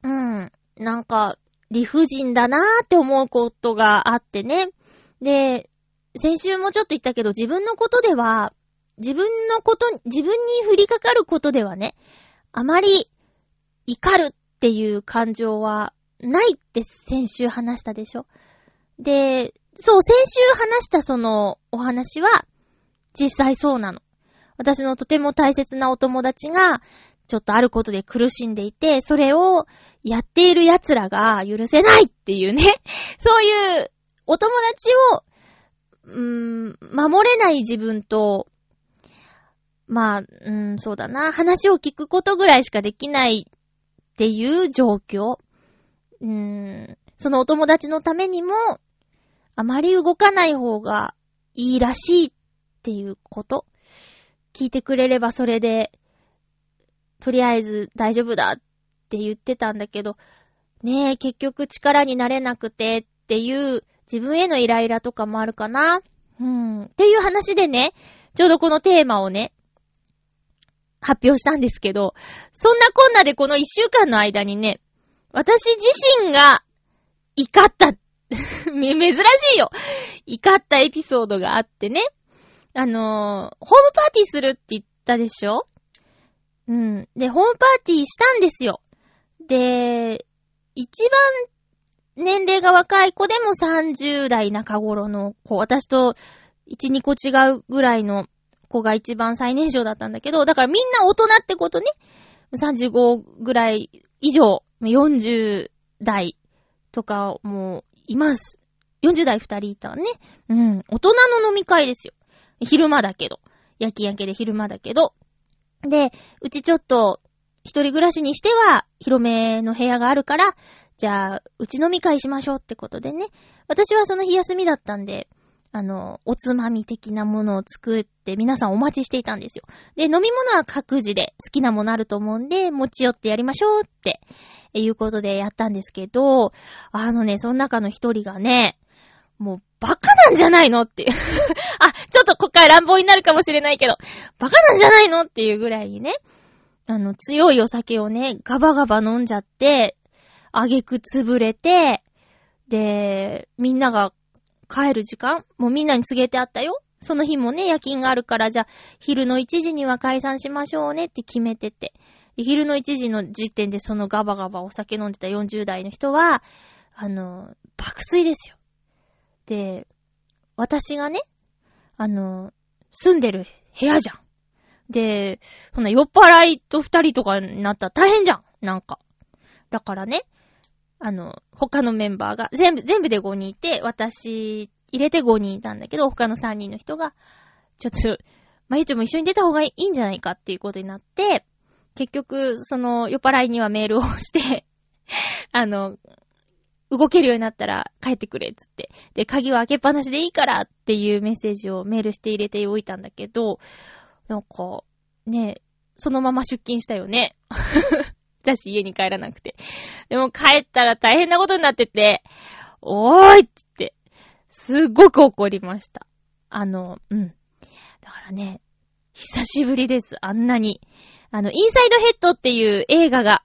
うん、なんか、理不尽だなーって思うことがあってね。で、先週もちょっと言ったけど、自分のことでは、自分のこと、自分に降りかかることではね、あまり怒るっていう感情はないって先週話したでしょ。で、そう、先週話したそのお話は、実際そうなの。私のとても大切なお友達が、ちょっとあることで苦しんでいて、それをやっている奴らが許せないっていうね。そういうお友達を、うーん、守れない自分と、まあ、うん、そうだな。話を聞くことぐらいしかできないっていう状況。うーん、そのお友達のためにも、あまり動かない方がいいらしいっていうこと。聞いてくれればそれでとりあえず大丈夫だって言ってたんだけど、ねえ、結局力になれなくてっていう自分へのイライラとかもあるかな。うん。っていう話でね、ちょうどこのテーマをね、発表したんですけど、そんなこんなでこの一週間の間にね、私自身が怒った め珍しいよ怒ったエピソードがあってね。あのー、ホームパーティーするって言ったでしょ？うん。で、ホームパーティーしたんですよ。で、一番年齢が若い子でも30代中頃の子、私と1、2個違うぐらいの子が一番最年少だったんだけど、だからみんな大人ってことね。35ぐらい以上、40代とかもいます。40代2人いたね。うん。大人の飲み会ですよ。昼間だけど。夜勤明けで昼間だけど。で、うちちょっと、一人暮らしにしては、広めの部屋があるから、じゃあ、うち飲み会しましょうってことでね。私はその日休みだったんで、あの、おつまみ的なものを作って皆さんお待ちしていたんですよ。で、飲み物は各自で好きなものあると思うんで、持ち寄ってやりましょうって、いうことでやったんですけど、あのね、その中の一人がね、もうバカなんじゃないのっていう あ、ちょっとこっから乱暴になるかもしれないけど、バカなんじゃないのっていうぐらいにね、あの、強いお酒をね、ガバガバ飲んじゃって、あげく潰れて、で、みんなが帰る時間もうみんなに告げてあったよ。その日もね、夜勤があるから、じゃあ、昼の1時には解散しましょうねって決めてて。昼の1時の時点でそのガバガバお酒飲んでた40代の人は、あの、爆睡ですよ。で、私がね、あの、住んでる部屋じゃん。で、そんな酔っ払いと二人とかになったら大変じゃん。なんか。だからね、あの、他のメンバーが、全部、全部で5人いて、私入れて5人いたんだけど、他の3人の人が、ちょっと、まゆちょも一緒に出た方がいいんじゃないかっていうことになって、結局、その、酔っ払いにはメールをして あの、動けるようになったら帰ってくれっつって。で、鍵は開けっぱなしでいいからっていうメッセージをメールして入れておいたんだけど、なんか、ね、そのまま出勤したよね。私家に帰らなくて。でも帰ったら大変なことになってて、おーいっつって、すっごく怒りました。あの、うん。だからね、久しぶりです。あんなに。あの、インサイドヘッドっていう映画が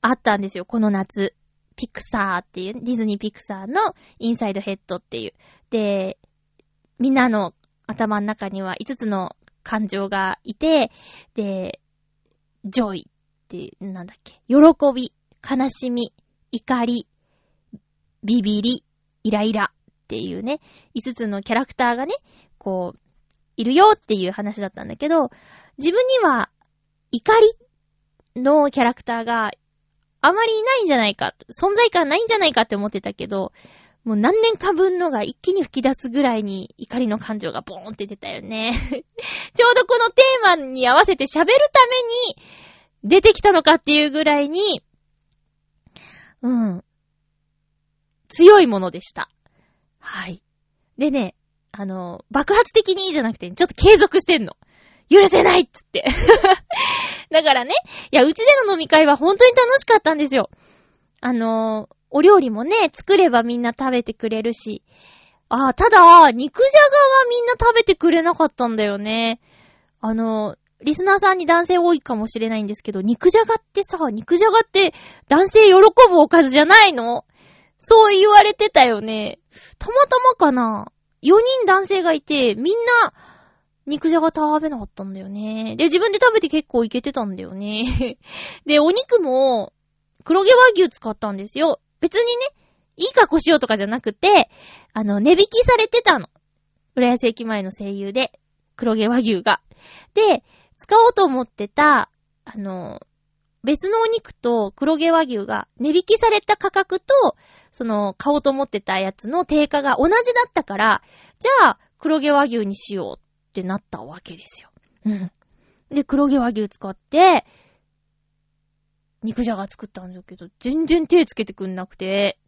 あったんですよ、この夏。ピクサーっていう、ディズニーピクサーのインサイドヘッドっていう。で、みんなの頭の中には5つの感情がいて、で、ジョイっていう、なんだっけ、喜び、悲しみ、怒り、ビビり、イライラっていうね、5つのキャラクターがね、こう、いるよっていう話だったんだけど、自分には怒りのキャラクターがあまりいないんじゃないか、存在感ないんじゃないかって思ってたけど、もう何年か分のが一気に吹き出すぐらいに怒りの感情がボーンって出たよね。ちょうどこのテーマに合わせて喋るために出てきたのかっていうぐらいに、うん、強いものでした。はい。でね、あの、爆発的にいいじゃなくて、ちょっと継続してんの。許せないっつって。だからね、いや、うちでの飲み会は本当に楽しかったんですよ。あのー、お料理もね、作ればみんな食べてくれるし。ああ、ただ、肉じゃがはみんな食べてくれなかったんだよね。あの、リスナーさんに男性多いかもしれないんですけど、肉じゃがってさ、肉じゃがって男性喜ぶおかずじゃないの？そう言われてたよね。たまたまかな ?4 人男性がいて、みんな肉じゃが食べなかったんだよね。で、自分で食べて結構いけてたんだよね。で、お肉も、黒毛和牛使ったんですよ。別にね、いい格好しようとかじゃなくて、あの、値引きされてたの。浦安駅前の声優で、黒毛和牛が。で、使おうと思ってた、あの、別のお肉と黒毛和牛が値引きされた価格と、その、買おうと思ってたやつの定価が同じだったから、じゃあ、黒毛和牛にしようってなったわけですよ。うん。で、黒毛和牛使って、肉じゃが作ったんだけど、全然手つけてくんなくて、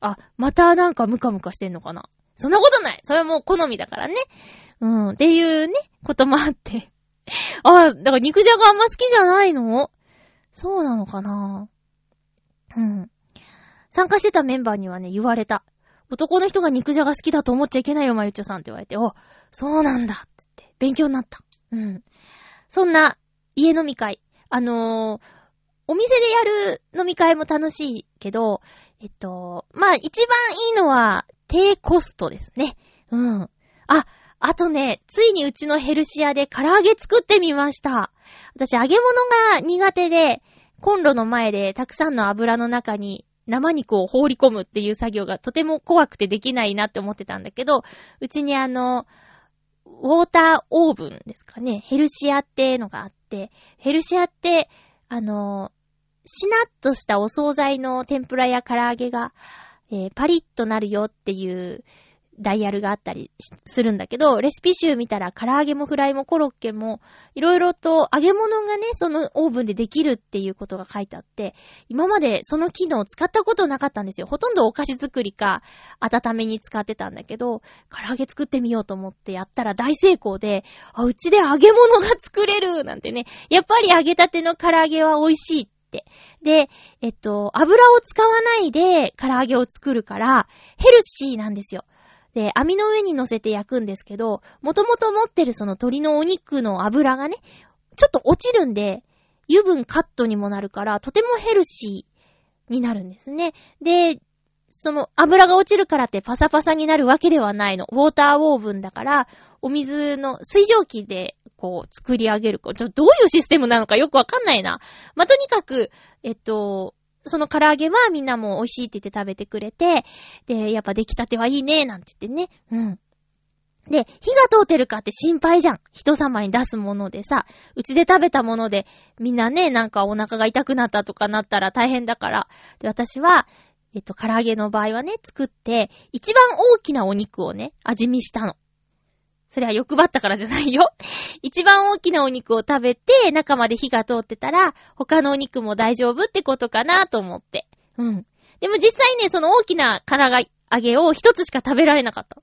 あ、またなんかムカムカしてんのかな。そんなことないそれはもう好みだからね。うん。っていうね、こともあって。あ、だから肉じゃがあんま好きじゃないの？そうなのかな？うん。参加してたメンバーにはね、言われた。男の人が肉じゃが好きだと思っちゃいけないよ、まゆちょさんって言われて、お、そうなんだつって、勉強になった。うん。そんな、家飲み会。あのー、お店でやる飲み会も楽しいけど、えっと、まあ、一番いいのは、低コストですね。うん。あ、あとね、ついにうちのヘルシアで唐揚げ作ってみました。私、揚げ物が苦手で、コンロの前でたくさんの油の中に生肉を放り込むっていう作業がとても怖くてできないなって思ってたんだけど、うちにあの、ウォーターオーブンですかね、ヘルシアってのがあって、ヘルシアって、あの、しなっとしたお惣菜の天ぷらや唐揚げが、えー、パリッとなるよっていうダイヤルがあったりするんだけど、レシピ集見たら唐揚げもフライもコロッケも、いろいろと揚げ物がね、そのオーブンでできるっていうことが書いてあって、今までその機能を使ったことなかったんですよ。ほとんどお菓子作りか、温めに使ってたんだけど、唐揚げ作ってみようと思ってやったら大成功で、あ、うちで揚げ物が作れるなんてね、やっぱり揚げたての唐揚げは美味しいって。で、えっと、油を使わないで唐揚げを作るから、ヘルシーなんですよ。で、網の上に乗せて焼くんですけど、もともと持ってるその鶏のお肉の油がね、ちょっと落ちるんで、油分カットにもなるから、とてもヘルシーになるんですね。で、その油が落ちるからってパサパサになるわけではないの。ウォーターオーブンだから、お水の水蒸気でこう作り上げる。ちょ、どういうシステムなのかよくわかんないな。まあ、とにかく、えっと、その唐揚げはみんなも美味しいって言って食べてくれて、で、やっぱ出来たてはいいね、なんて言ってね。うん。で、火が通ってるかって心配じゃん。人様に出すものでさ、うちで食べたもので、みんなね、なんかお腹が痛くなったとかなったら大変だから。で、私は、えっと、唐揚げの場合はね、作って、一番大きなお肉をね、味見したの。それは欲張ったからじゃないよ。一番大きなお肉を食べて、中まで火が通ってたら、他のお肉も大丈夫ってことかなと思って。うん。でも実際ね、その大きな唐揚げを一つしか食べられなかった。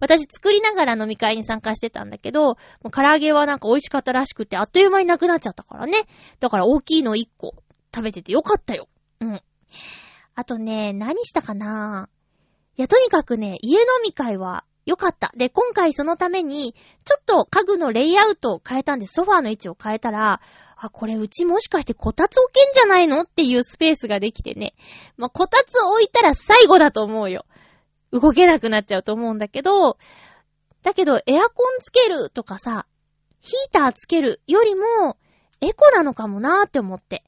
私作りながら飲み会に参加してたんだけど、もう唐揚げはなんか美味しかったらしくて、あっという間になくなっちゃったからね。だから大きいの一個食べててよかったよ。うん。あとね、何したかないや、とにかくね、家飲み会はよかった。で、今回そのために、ちょっと家具のレイアウトを変えたんで、ソファーの位置を変えたら、あ、これうちもしかしてこたつ置けんじゃないのっていうスペースができてね。まあ、こたつ置いたら最後だと思うよ。動けなくなっちゃうと思うんだけど、だけどエアコンつけるとかさ、ヒーターつけるよりも、エコなのかもなーって思って。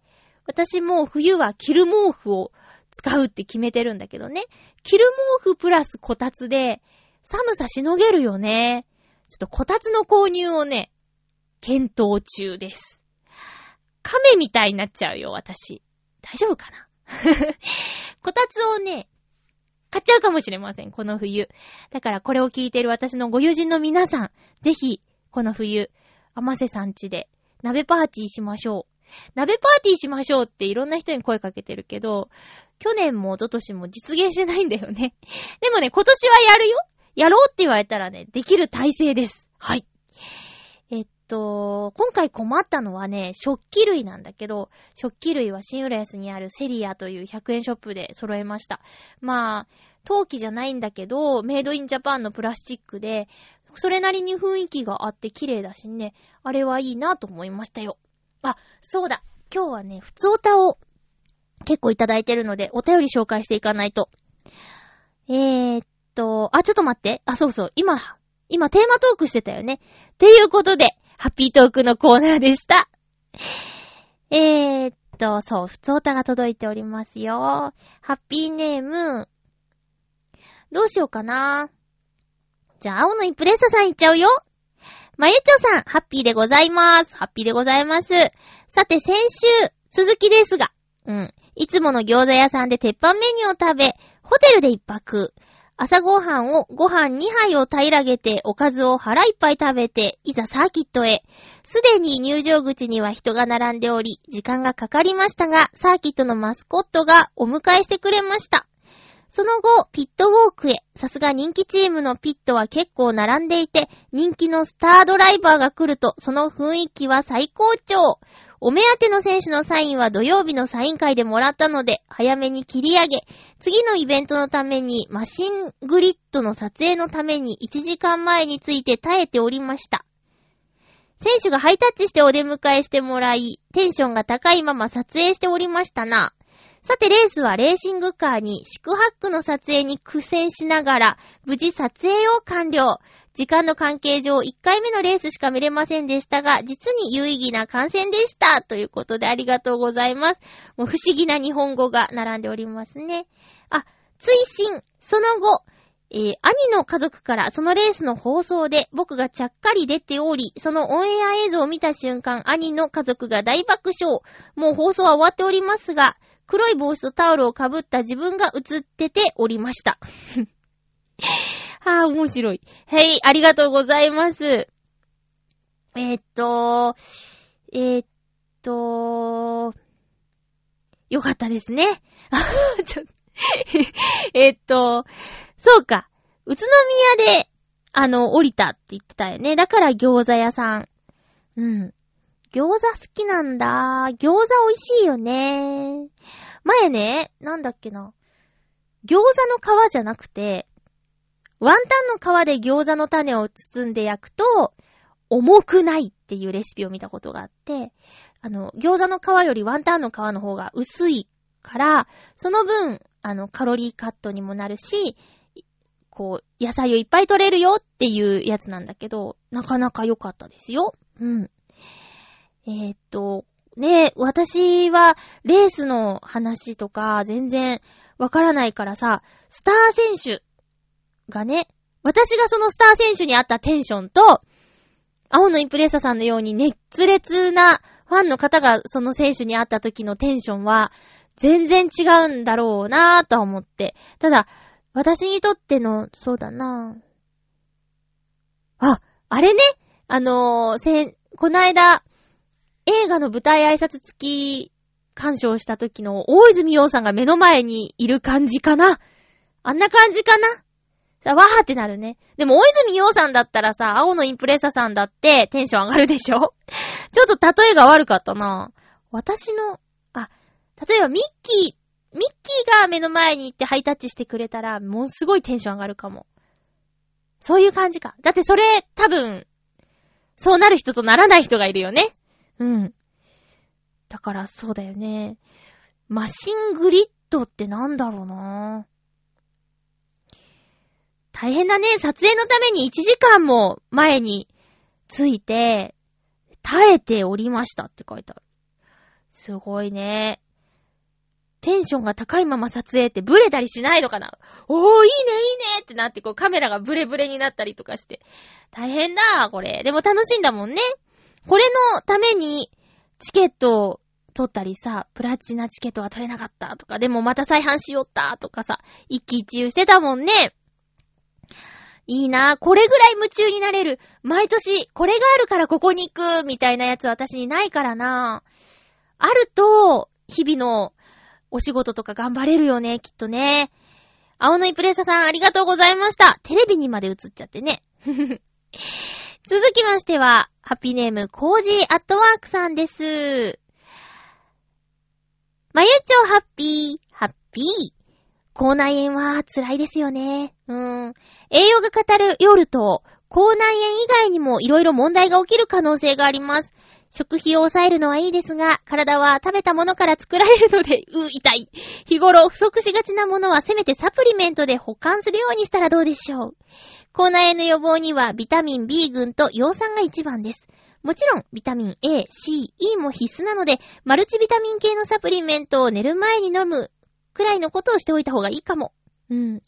私も冬は着る毛布を使うって決めてるんだけどね。着る毛布プラスこたつで、寒さしのげるよね。ちょっとこたつの購入をね、検討中です。亀みたいになっちゃうよ、私。大丈夫かな？こたつをね、買っちゃうかもしれません、この冬。だからこれを聞いてる私のご友人の皆さん、ぜひ、この冬、甘瀬さんちで、鍋パーティーしましょう。鍋パーティーしましょうっていろんな人に声かけてるけど、去年も一昨年も実現してないんだよね。でもね、今年はやるよやろうって言われたらね、できる体制です。はい。えっと、今回困ったのはね、食器類なんだけど、食器類は新浦安にあるセリアという100円ショップで揃えました。まあ、陶器じゃないんだけど、メイドインジャパンのプラスチックで、それなりに雰囲気があって綺麗だしね、あれはいいなと思いましたよ。あ、そうだ。今日はね、普通歌を結構いただいてるので、お便り紹介していかないと。えー、っと、あ、ちょっと待って。あ、そうそう。今、今テーマトークしてたよね。っていうことで、ハッピートークのコーナーでした。えー、っと、そう、ふつおたが届いておりますよ。ハッピーネーム、どうしようかな。じゃあ、青のインプレッサさんいっちゃうよ。まゆちょさん、ハッピーでございます。ハッピーでございます。さて、先週、続きですが、うん。いつもの餃子屋さんで鉄板メニューを食べ、ホテルで一泊。朝ごはんをご飯2杯を平らげておかずを腹いっぱい食べて、いざサーキットへ。すでに入場口には人が並んでおり、時間がかかりましたが、サーキットのマスコットがお迎えしてくれました。その後、ピットウォークへ。さすが人気チームのピットは結構並んでいて、人気のスタードライバーが来ると、その雰囲気は最高潮。お目当ての選手のサインは土曜日のサイン会でもらったので、早めに切り上げ、次のイベントのために、マシングリッドの撮影のために1時間前について耐えておりました。選手がハイタッチしてお出迎えしてもらい、テンションが高いまま撮影しておりましたな。さてレースはレーシングカーに四苦八苦の撮影に苦戦しながら、無事撮影を完了。時間の関係上、1回目のレースしか見れませんでしたが、実に有意義な観戦でした。ということでありがとうございます。もう不思議な日本語が並んでおりますね。あ、追伸、その後、えー、兄の家族からそのレースの放送で僕がちゃっかり出ており、そのオンエア映像を見た瞬間、兄の家族が大爆笑。もう放送は終わっておりますが、黒い帽子とタオルをかぶった自分が映ってておりました。はあ、面白い。はい、ありがとうございます。えー、っと、えー、っと、よかったですね。ちょ えっと、そうか。宇都宮で、あの、降りたって言ってたよね。だから餃子屋さん。うん。餃子好きなんだ。餃子美味しいよね。前ね、なんだっけな。餃子の皮じゃなくて、ワンタンの皮で餃子の種を包んで焼くと、重くないっていうレシピを見たことがあって、あの、餃子の皮よりワンタンの皮の方が薄いから、その分、あの、カロリーカットにもなるし、こう、野菜をいっぱい取れるよっていうやつなんだけど、なかなか良かったですよ。うん。えー、っと、ね私は、レースの話とか、全然わからないからさ、スター選手がね、私がそのスター選手にあったテンションと、青のインプレッサさんのように熱烈なファンの方がその選手に会った時のテンションは全然違うんだろうなぁと思って。ただ、私にとっての、そうだな。ぁあ、あれね、あのー、せこないだ、映画の舞台挨拶付き鑑賞した時の大泉洋さんが目の前にいる感じかな。あんな感じかな、わーってなるね。でも大泉洋さんだったらさ、青のインプレッサさんだってテンション上がるでしょ？ちょっと例えが悪かったな私の、あ、例えばミッキー、ミッキーが目の前に行ってハイタッチしてくれたら、ものすごいテンション上がるかも。そういう感じか。だってそれ、多分、そうなる人とならない人がいるよね。うん。だからそうだよね。マシングリッドってなんだろうなぁ大変だね。撮影のために1時間も前に着いて、耐えておりましたって書いてある。すごいね。テンションが高いまま撮影ってブレたりしないのかな？おー、いいね、いいねってなってこうカメラがブレブレになったりとかして。大変だ、これ。でも楽しいんだもんね。これのためにチケットを取ったりさ、プラチナチケットは取れなかったとか、でもまた再販しよったとかさ、一喜一憂してたもんね。いいなぁこれぐらい夢中になれる。毎年、これがあるからここに行く、みたいなやつ私にないからなぁあると、日々のお仕事とか頑張れるよね、きっとね。青のイプレッサさんありがとうございました。テレビにまで映っちゃってね。続きましては、ハッピーネーム、コージーアットワークさんです。まゆちょハッピー、ハッピー。口内炎は辛いですよね。うん。栄養が偏ると、口内炎以外にも色々問題が起きる可能性があります。食費を抑えるのはいいですが、体は食べたものから作られるので、う、痛い。日頃不足しがちなものはせめてサプリメントで保管するようにしたらどうでしょう。口内炎の予防にはビタミン B 群と葉酸が一番です。もちろん、ビタミン A、C、E も必須なので、マルチビタミン系のサプリメントを寝る前に飲むくらいのことをしておいた方がいいかも。うん。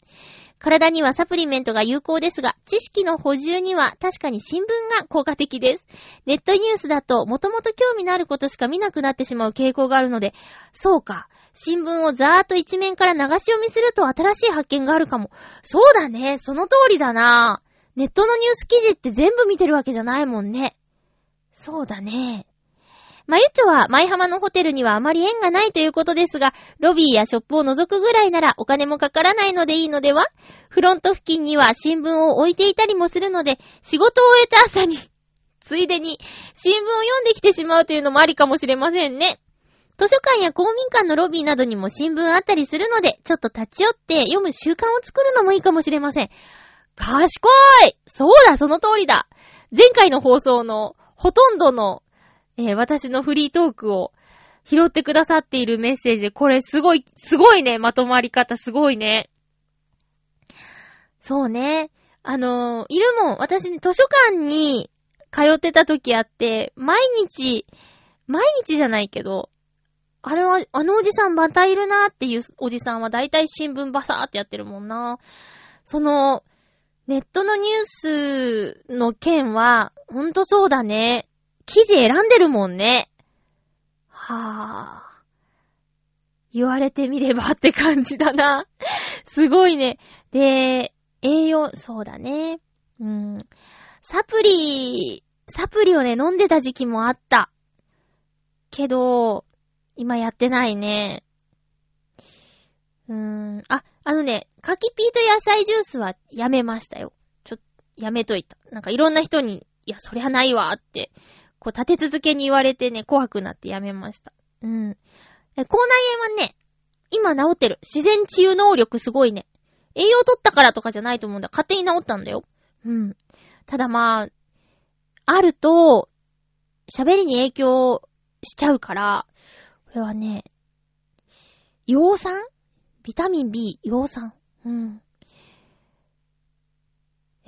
体にはサプリメントが有効ですが、知識の補充には確かに新聞が効果的です。ネットニュースだと、もともと興味のあることしか見なくなってしまう傾向があるので、そうか。新聞をざーっと一面から流し読みすると新しい発見があるかも。そうだね。その通りだな。ネットのニュース記事って全部見てるわけじゃないもんね。そうだね。まゆちょは、舞浜のホテルにはあまり縁がないということですが、ロビーやショップを覗くぐらいならお金もかからないのでいいのでは？フロント付近には新聞を置いていたりもするので、仕事を終えた朝に ついでに新聞を読んできてしまうというのもありかもしれませんね。図書館や公民館のロビーなどにも新聞あったりするので、ちょっと立ち寄って読む習慣を作るのもいいかもしれません。賢いそうだ、その通りだ前回の放送のほとんどのえー、私のフリートークを拾ってくださっているメッセージで、これすごい、すごいね、まとまり方すごいね。そうね。あのー、いるもん。私ね、図書館に通ってた時あって、毎日、毎日じゃないけど、あれは、あのおじさんまたいるなっていうおじさんはだいたい新聞バサーってやってるもんな。その、ネットのニュースの件は、ほんとそうだね。記事選んでるもんね。はぁ。言われてみればって感じだな。すごいね。で、栄養、そうだね。うん。サプリ、サプリをね、飲んでた時期もあった。けど、今やってないね。うーん。あ、あのね、柿ピーと野菜ジュースはやめましたよ。ちょ、やめといた。なんかいろんな人に、いや、そりゃないわってこう立て続けに言われてね、怖くなってやめました。うん。え口内炎はね、今治ってる。自然治癒能力すごいね。栄養取ったからとかじゃないと思うんだ。勝手に治ったんだよ。うん。ただまあ、あると、喋りに影響しちゃうから、これはね、葉酸？ビタミン B、葉酸。うん。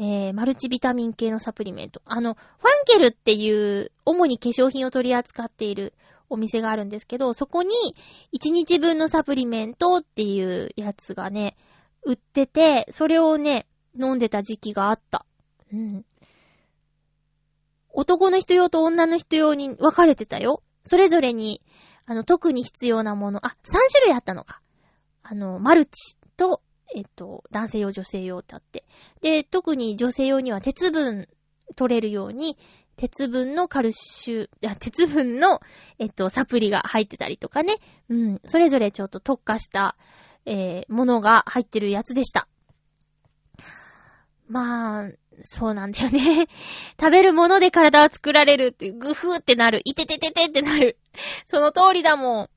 えー、マルチビタミン系のサプリメント。あの、ファンケルっていう、主に化粧品を取り扱っているお店があるんですけど、そこに1日分のサプリメントっていうやつがね、売ってて、それをね、飲んでた時期があった。うん。男の人用と女の人用に分かれてたよ。それぞれに、あの、特に必要なもの、あ、3種類あったのか。あの、マルチと、えっと、男性用、女性用ってあって。で、特に女性用には鉄分取れるように、鉄分のカルシュ、あ、鉄分の、えっと、サプリが入ってたりとかね。うん。それぞれちょっと特化した、えー、ものが入ってるやつでした。まあ、そうなんだよね。食べるもので体は作られるって、ぐふーってなる。いててててってなる。その通りだもん。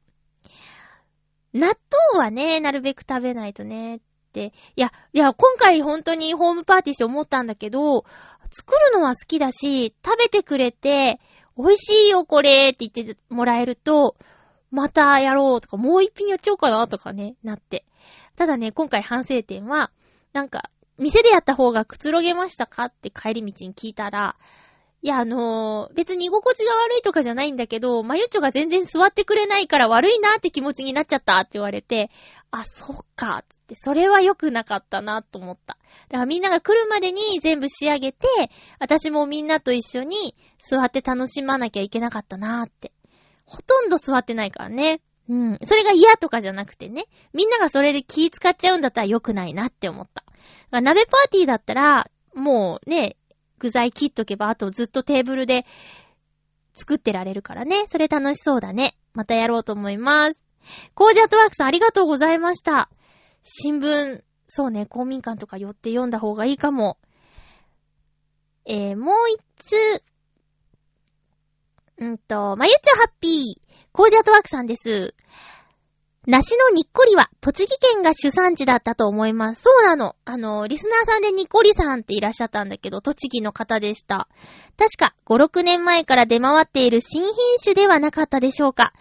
納豆はね、なるべく食べないとね。って。いや、いや、今回本当にホームパーティーして思ったんだけど、作るのは好きだし、食べてくれて、美味しいよこれって言ってもらえると、またやろうとか、もう一品やっちゃおうかなとかね、なって。ただね、今回反省点は、なんか、店でやった方がくつろげましたかって帰り道に聞いたら、いや、あのー、別に居心地が悪いとかじゃないんだけど、まゆちょが全然座ってくれないから悪いなって気持ちになっちゃったって言われて、あ、そっか、つって、それは良くなかったなと思った。だからみんなが来るまでに全部仕上げて、私もみんなと一緒に座って楽しまなきゃいけなかったなって。ほとんど座ってないからね。うん。それが嫌とかじゃなくてね。みんながそれで気使っちゃうんだったら良くないなって思った。鍋パーティーだったら、もうね、具材切っとけば、あとずっとテーブルで作ってられるからね。それ楽しそうだね。またやろうと思います。コージアットワークさんありがとうございました。新聞、そうね、公民館とか寄って読んだ方がいいかも。えー、もう一つ、うんと、まゆっちょハッピー、コージアットワークさんです。梨のにっこりは、栃木県が主産地だったと思います。そうなの。あの、リスナーさんでにっこりさんっていらっしゃったんだけど、栃木の方でした。確か、5、6年前から出回っている新品種ではなかったでしょうか。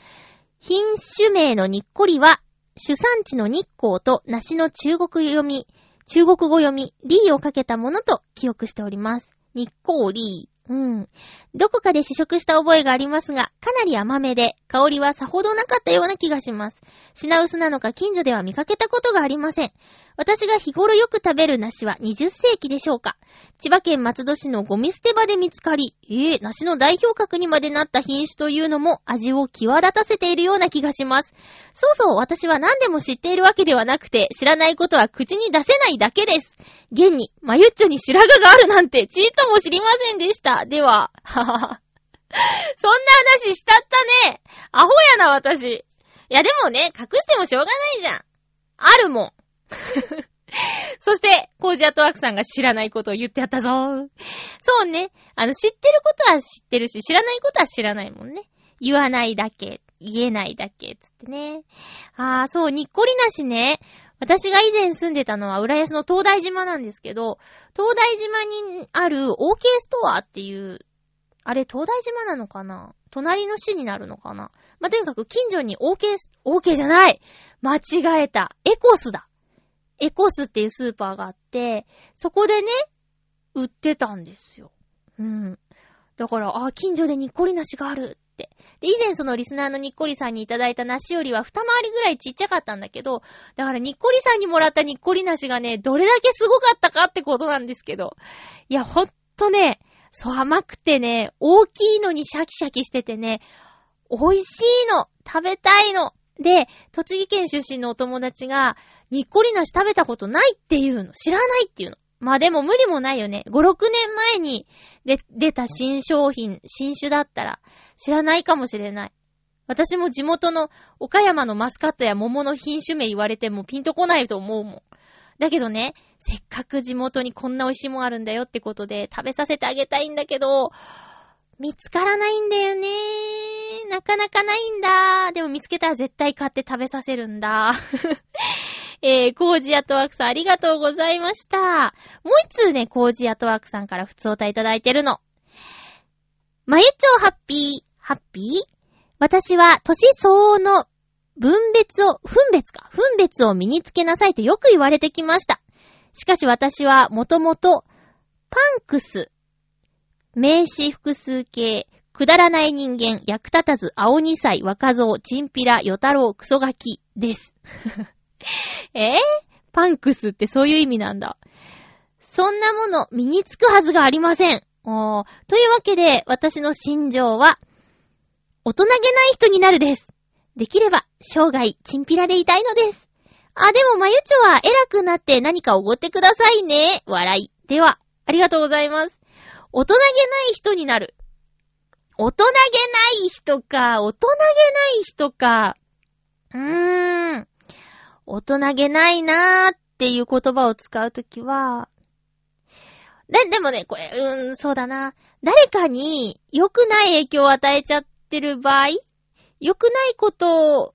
品種名のにっこりは、主産地の日光と梨の中国読み、中国語読み、リーをかけたものと記憶しております。日光リー。うん。どこかで試食した覚えがありますが、かなり甘めで、香りはさほどなかったような気がします。品薄なのか近所では見かけたことがありません。私が日頃よく食べる梨は20世紀でしょうか？千葉県松戸市のゴミ捨て場で見つかり、ええー、梨の代表格にまでなった品種というのも味を際立たせているような気がします。そうそう、私は何でも知っているわけではなくて、知らないことは口に出せないだけです。現に、まゆっちょに白髪があるなんて、ちーとも知りませんでした。では、ははは。そんな話したったね。アホやな、私。いや、でもね、隠してもしょうがないじゃん。あるもん。そして、コージアトワークさんが知らないことを言ってやったぞ。そうね。あの、知ってることは知ってるし、知らないことは知らないもんね。言わないだけ、言えないだけ、つってね。あー、そう、にっこりなしね。私が以前住んでたのは浦安の東大島なんですけど、東大島にある OK ストアっていう、あれ東大島なのかな？隣の市になるのかな？まあ、とにかく近所に OK、OK じゃない間違えた。エコスだ。エコスっていうスーパーがあって、そこでね、売ってたんですよ。うん。だから、あ、近所でにっこり梨があるって。で、以前そのリスナーのにっこりさんにいただいた梨よりは二回りぐらいちっちゃかったんだけど、だからにっこりさんにもらったにっこり梨がね、どれだけすごかったかってことなんですけど。いや、ほんとね、そう甘くてね、大きいのにシャキシャキしててね、美味しいの食べたいので、栃木県出身のお友達が、にっこりなし食べたことないっていうの。知らないっていうの。まあでも無理もないよね。5、6年前にで出た新商品、新種だったら知らないかもしれない。私も地元の岡山のマスカットや桃の品種名言われてもピンとこないと思うもん。だけどね、せっかく地元にこんな美味しいもんあるんだよってことで食べさせてあげたいんだけど、見つからないんだよね。なかなかないんだ。でも見つけたら絶対買って食べさせるんだ。えー、コージアトワークさんありがとうございました。もう一通ね、コージアトワークさんから普通お歌いただいてるの。まゆちょハッピー、ハッピー？私は年相応の分別を、分別か、分別を身につけなさいとよく言われてきました。しかし私はもともと、パンクス名詞複数形、くだらない人間、役立たず、青二歳、若造、チンピラ、ヨタロウ、クソガキです。えー、パンクスってそういう意味なんだ。そんなもの身につくはずがありません。おーというわけで、私の心情は、大人げない人になるです。できれば、生涯、チンピラでいたいのです。あ、でも、まゆちょは偉くなって何かおごってくださいね。笑い。では、ありがとうございます。大人げない人になる。大人げない人か、大人げない人か。うーん。大人げないなーっていう言葉を使うときは、で、でもね、これ、うーん、そうだな。誰かに良くない影響を与えちゃってる場合、良くないことを、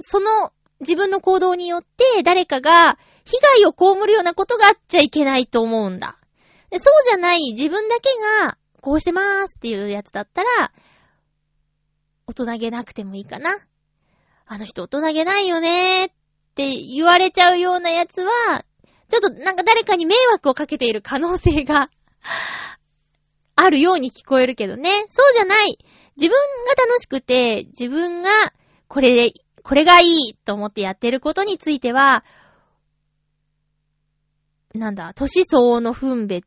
その自分の行動によって誰かが被害を被るようなことがあっちゃいけないと思うんだ。そうじゃない自分だけがこうしてまーすっていうやつだったら、大人げなくてもいいかな。あの人大人げないよねーって言われちゃうようなやつは、ちょっとなんか誰かに迷惑をかけている可能性が あるように聞こえるけどね。そうじゃない。自分が楽しくて、自分がこれで、これがいいと思ってやってることについては、なんだ、年相応の分別、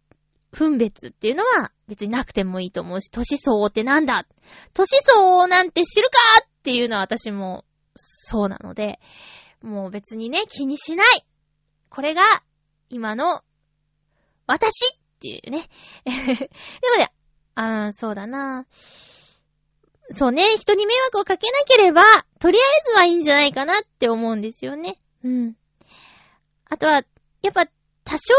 分別っていうのは別になくてもいいと思うし、年相応ってなんだ？年相応なんて知るかっていうのは私もそうなので、もう別にね、気にしない。これが今の私っていうね。でもね、あー、そうだな。そうね、人に迷惑をかけなければ、とりあえずはいいんじゃないかなって思うんですよね。うん。あとは、やっぱ多少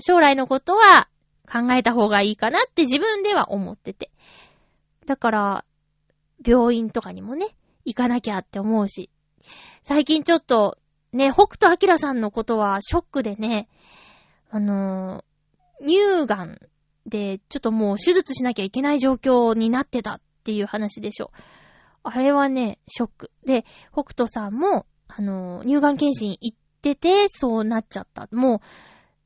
将来のことは考えた方がいいかなって自分では思ってて。だから、病院とかにもね、行かなきゃって思うし。最近ちょっと、ね、北斗晶さんのことはショックでね、あのー、乳がんで、ちょっともう手術しなきゃいけない状況になってたっていう話でしょ。あれはね、ショック。で、北斗さんも、あのー、乳がん検診行ってて、そうなっちゃった。もう、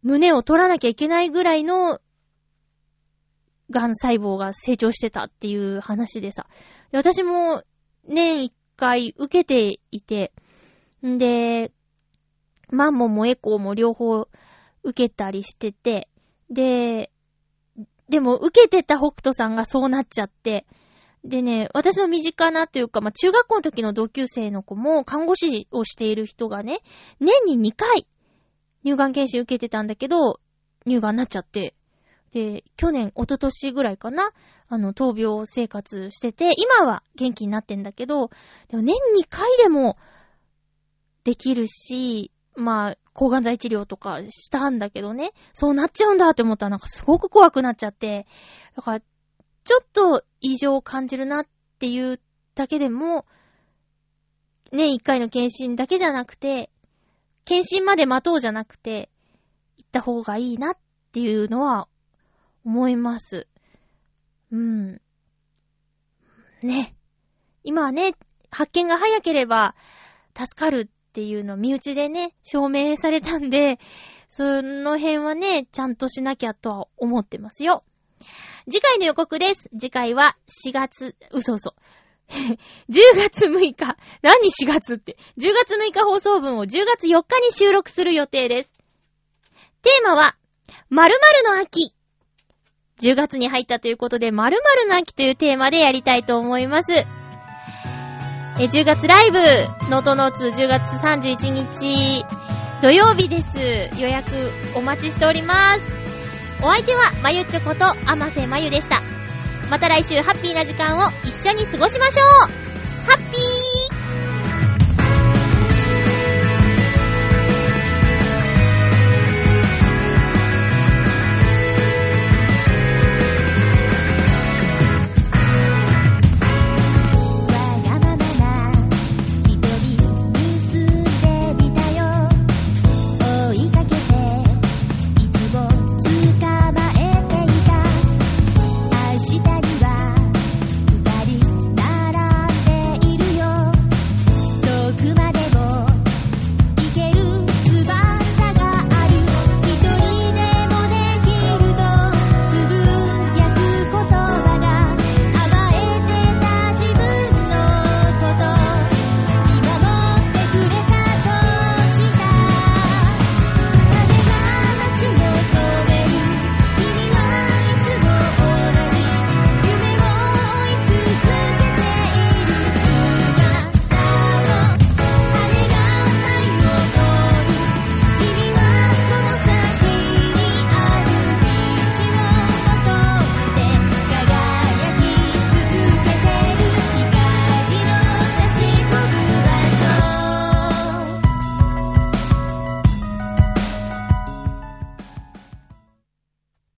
胸を取らなきゃいけないぐらいの癌細胞が成長してたっていう話でさ。私も年一回受けていて、んで、マンモもエコーも両方受けたりしてて、で、でも受けてた北斗さんがそうなっちゃって、でね、私の身近なというか、まあ、中学校の時の同級生の子も看護師をしている人がね、年に2回乳がん検診受けてたんだけど、乳がんになっちゃって、で、去年、一昨年ぐらいかなあの、闘病生活してて、今は元気になってんだけど、でも年2回でもできるし、まあ、抗がん剤治療とかしたんだけどね、そうなっちゃうんだって思ったらなんかすごく怖くなっちゃって、だから、ちょっと異常を感じるなっていうだけでも、年1回の検診だけじゃなくて、検診まで待とうじゃなくて、行った方がいいなっていうのは思います。うん。ね。今はね、発見が早ければ助かるっていうのを身内でね、証明されたんで、その辺はね、ちゃんとしなきゃとは思ってますよ。次回の予告です。次回は4月、嘘嘘。10月6日。何4月って？10月6日放送分を10月4日に収録する予定です。テーマは、〇〇の秋。10月に入ったということで、〇〇の秋というテーマでやりたいと思います。え、10月ライブ、ノートノーツ10月31日土曜日です。予約お待ちしております。お相手は、まゆちょこと、あませまゆでした。また来週ハッピーな時間を一緒に過ごしましょうハッピー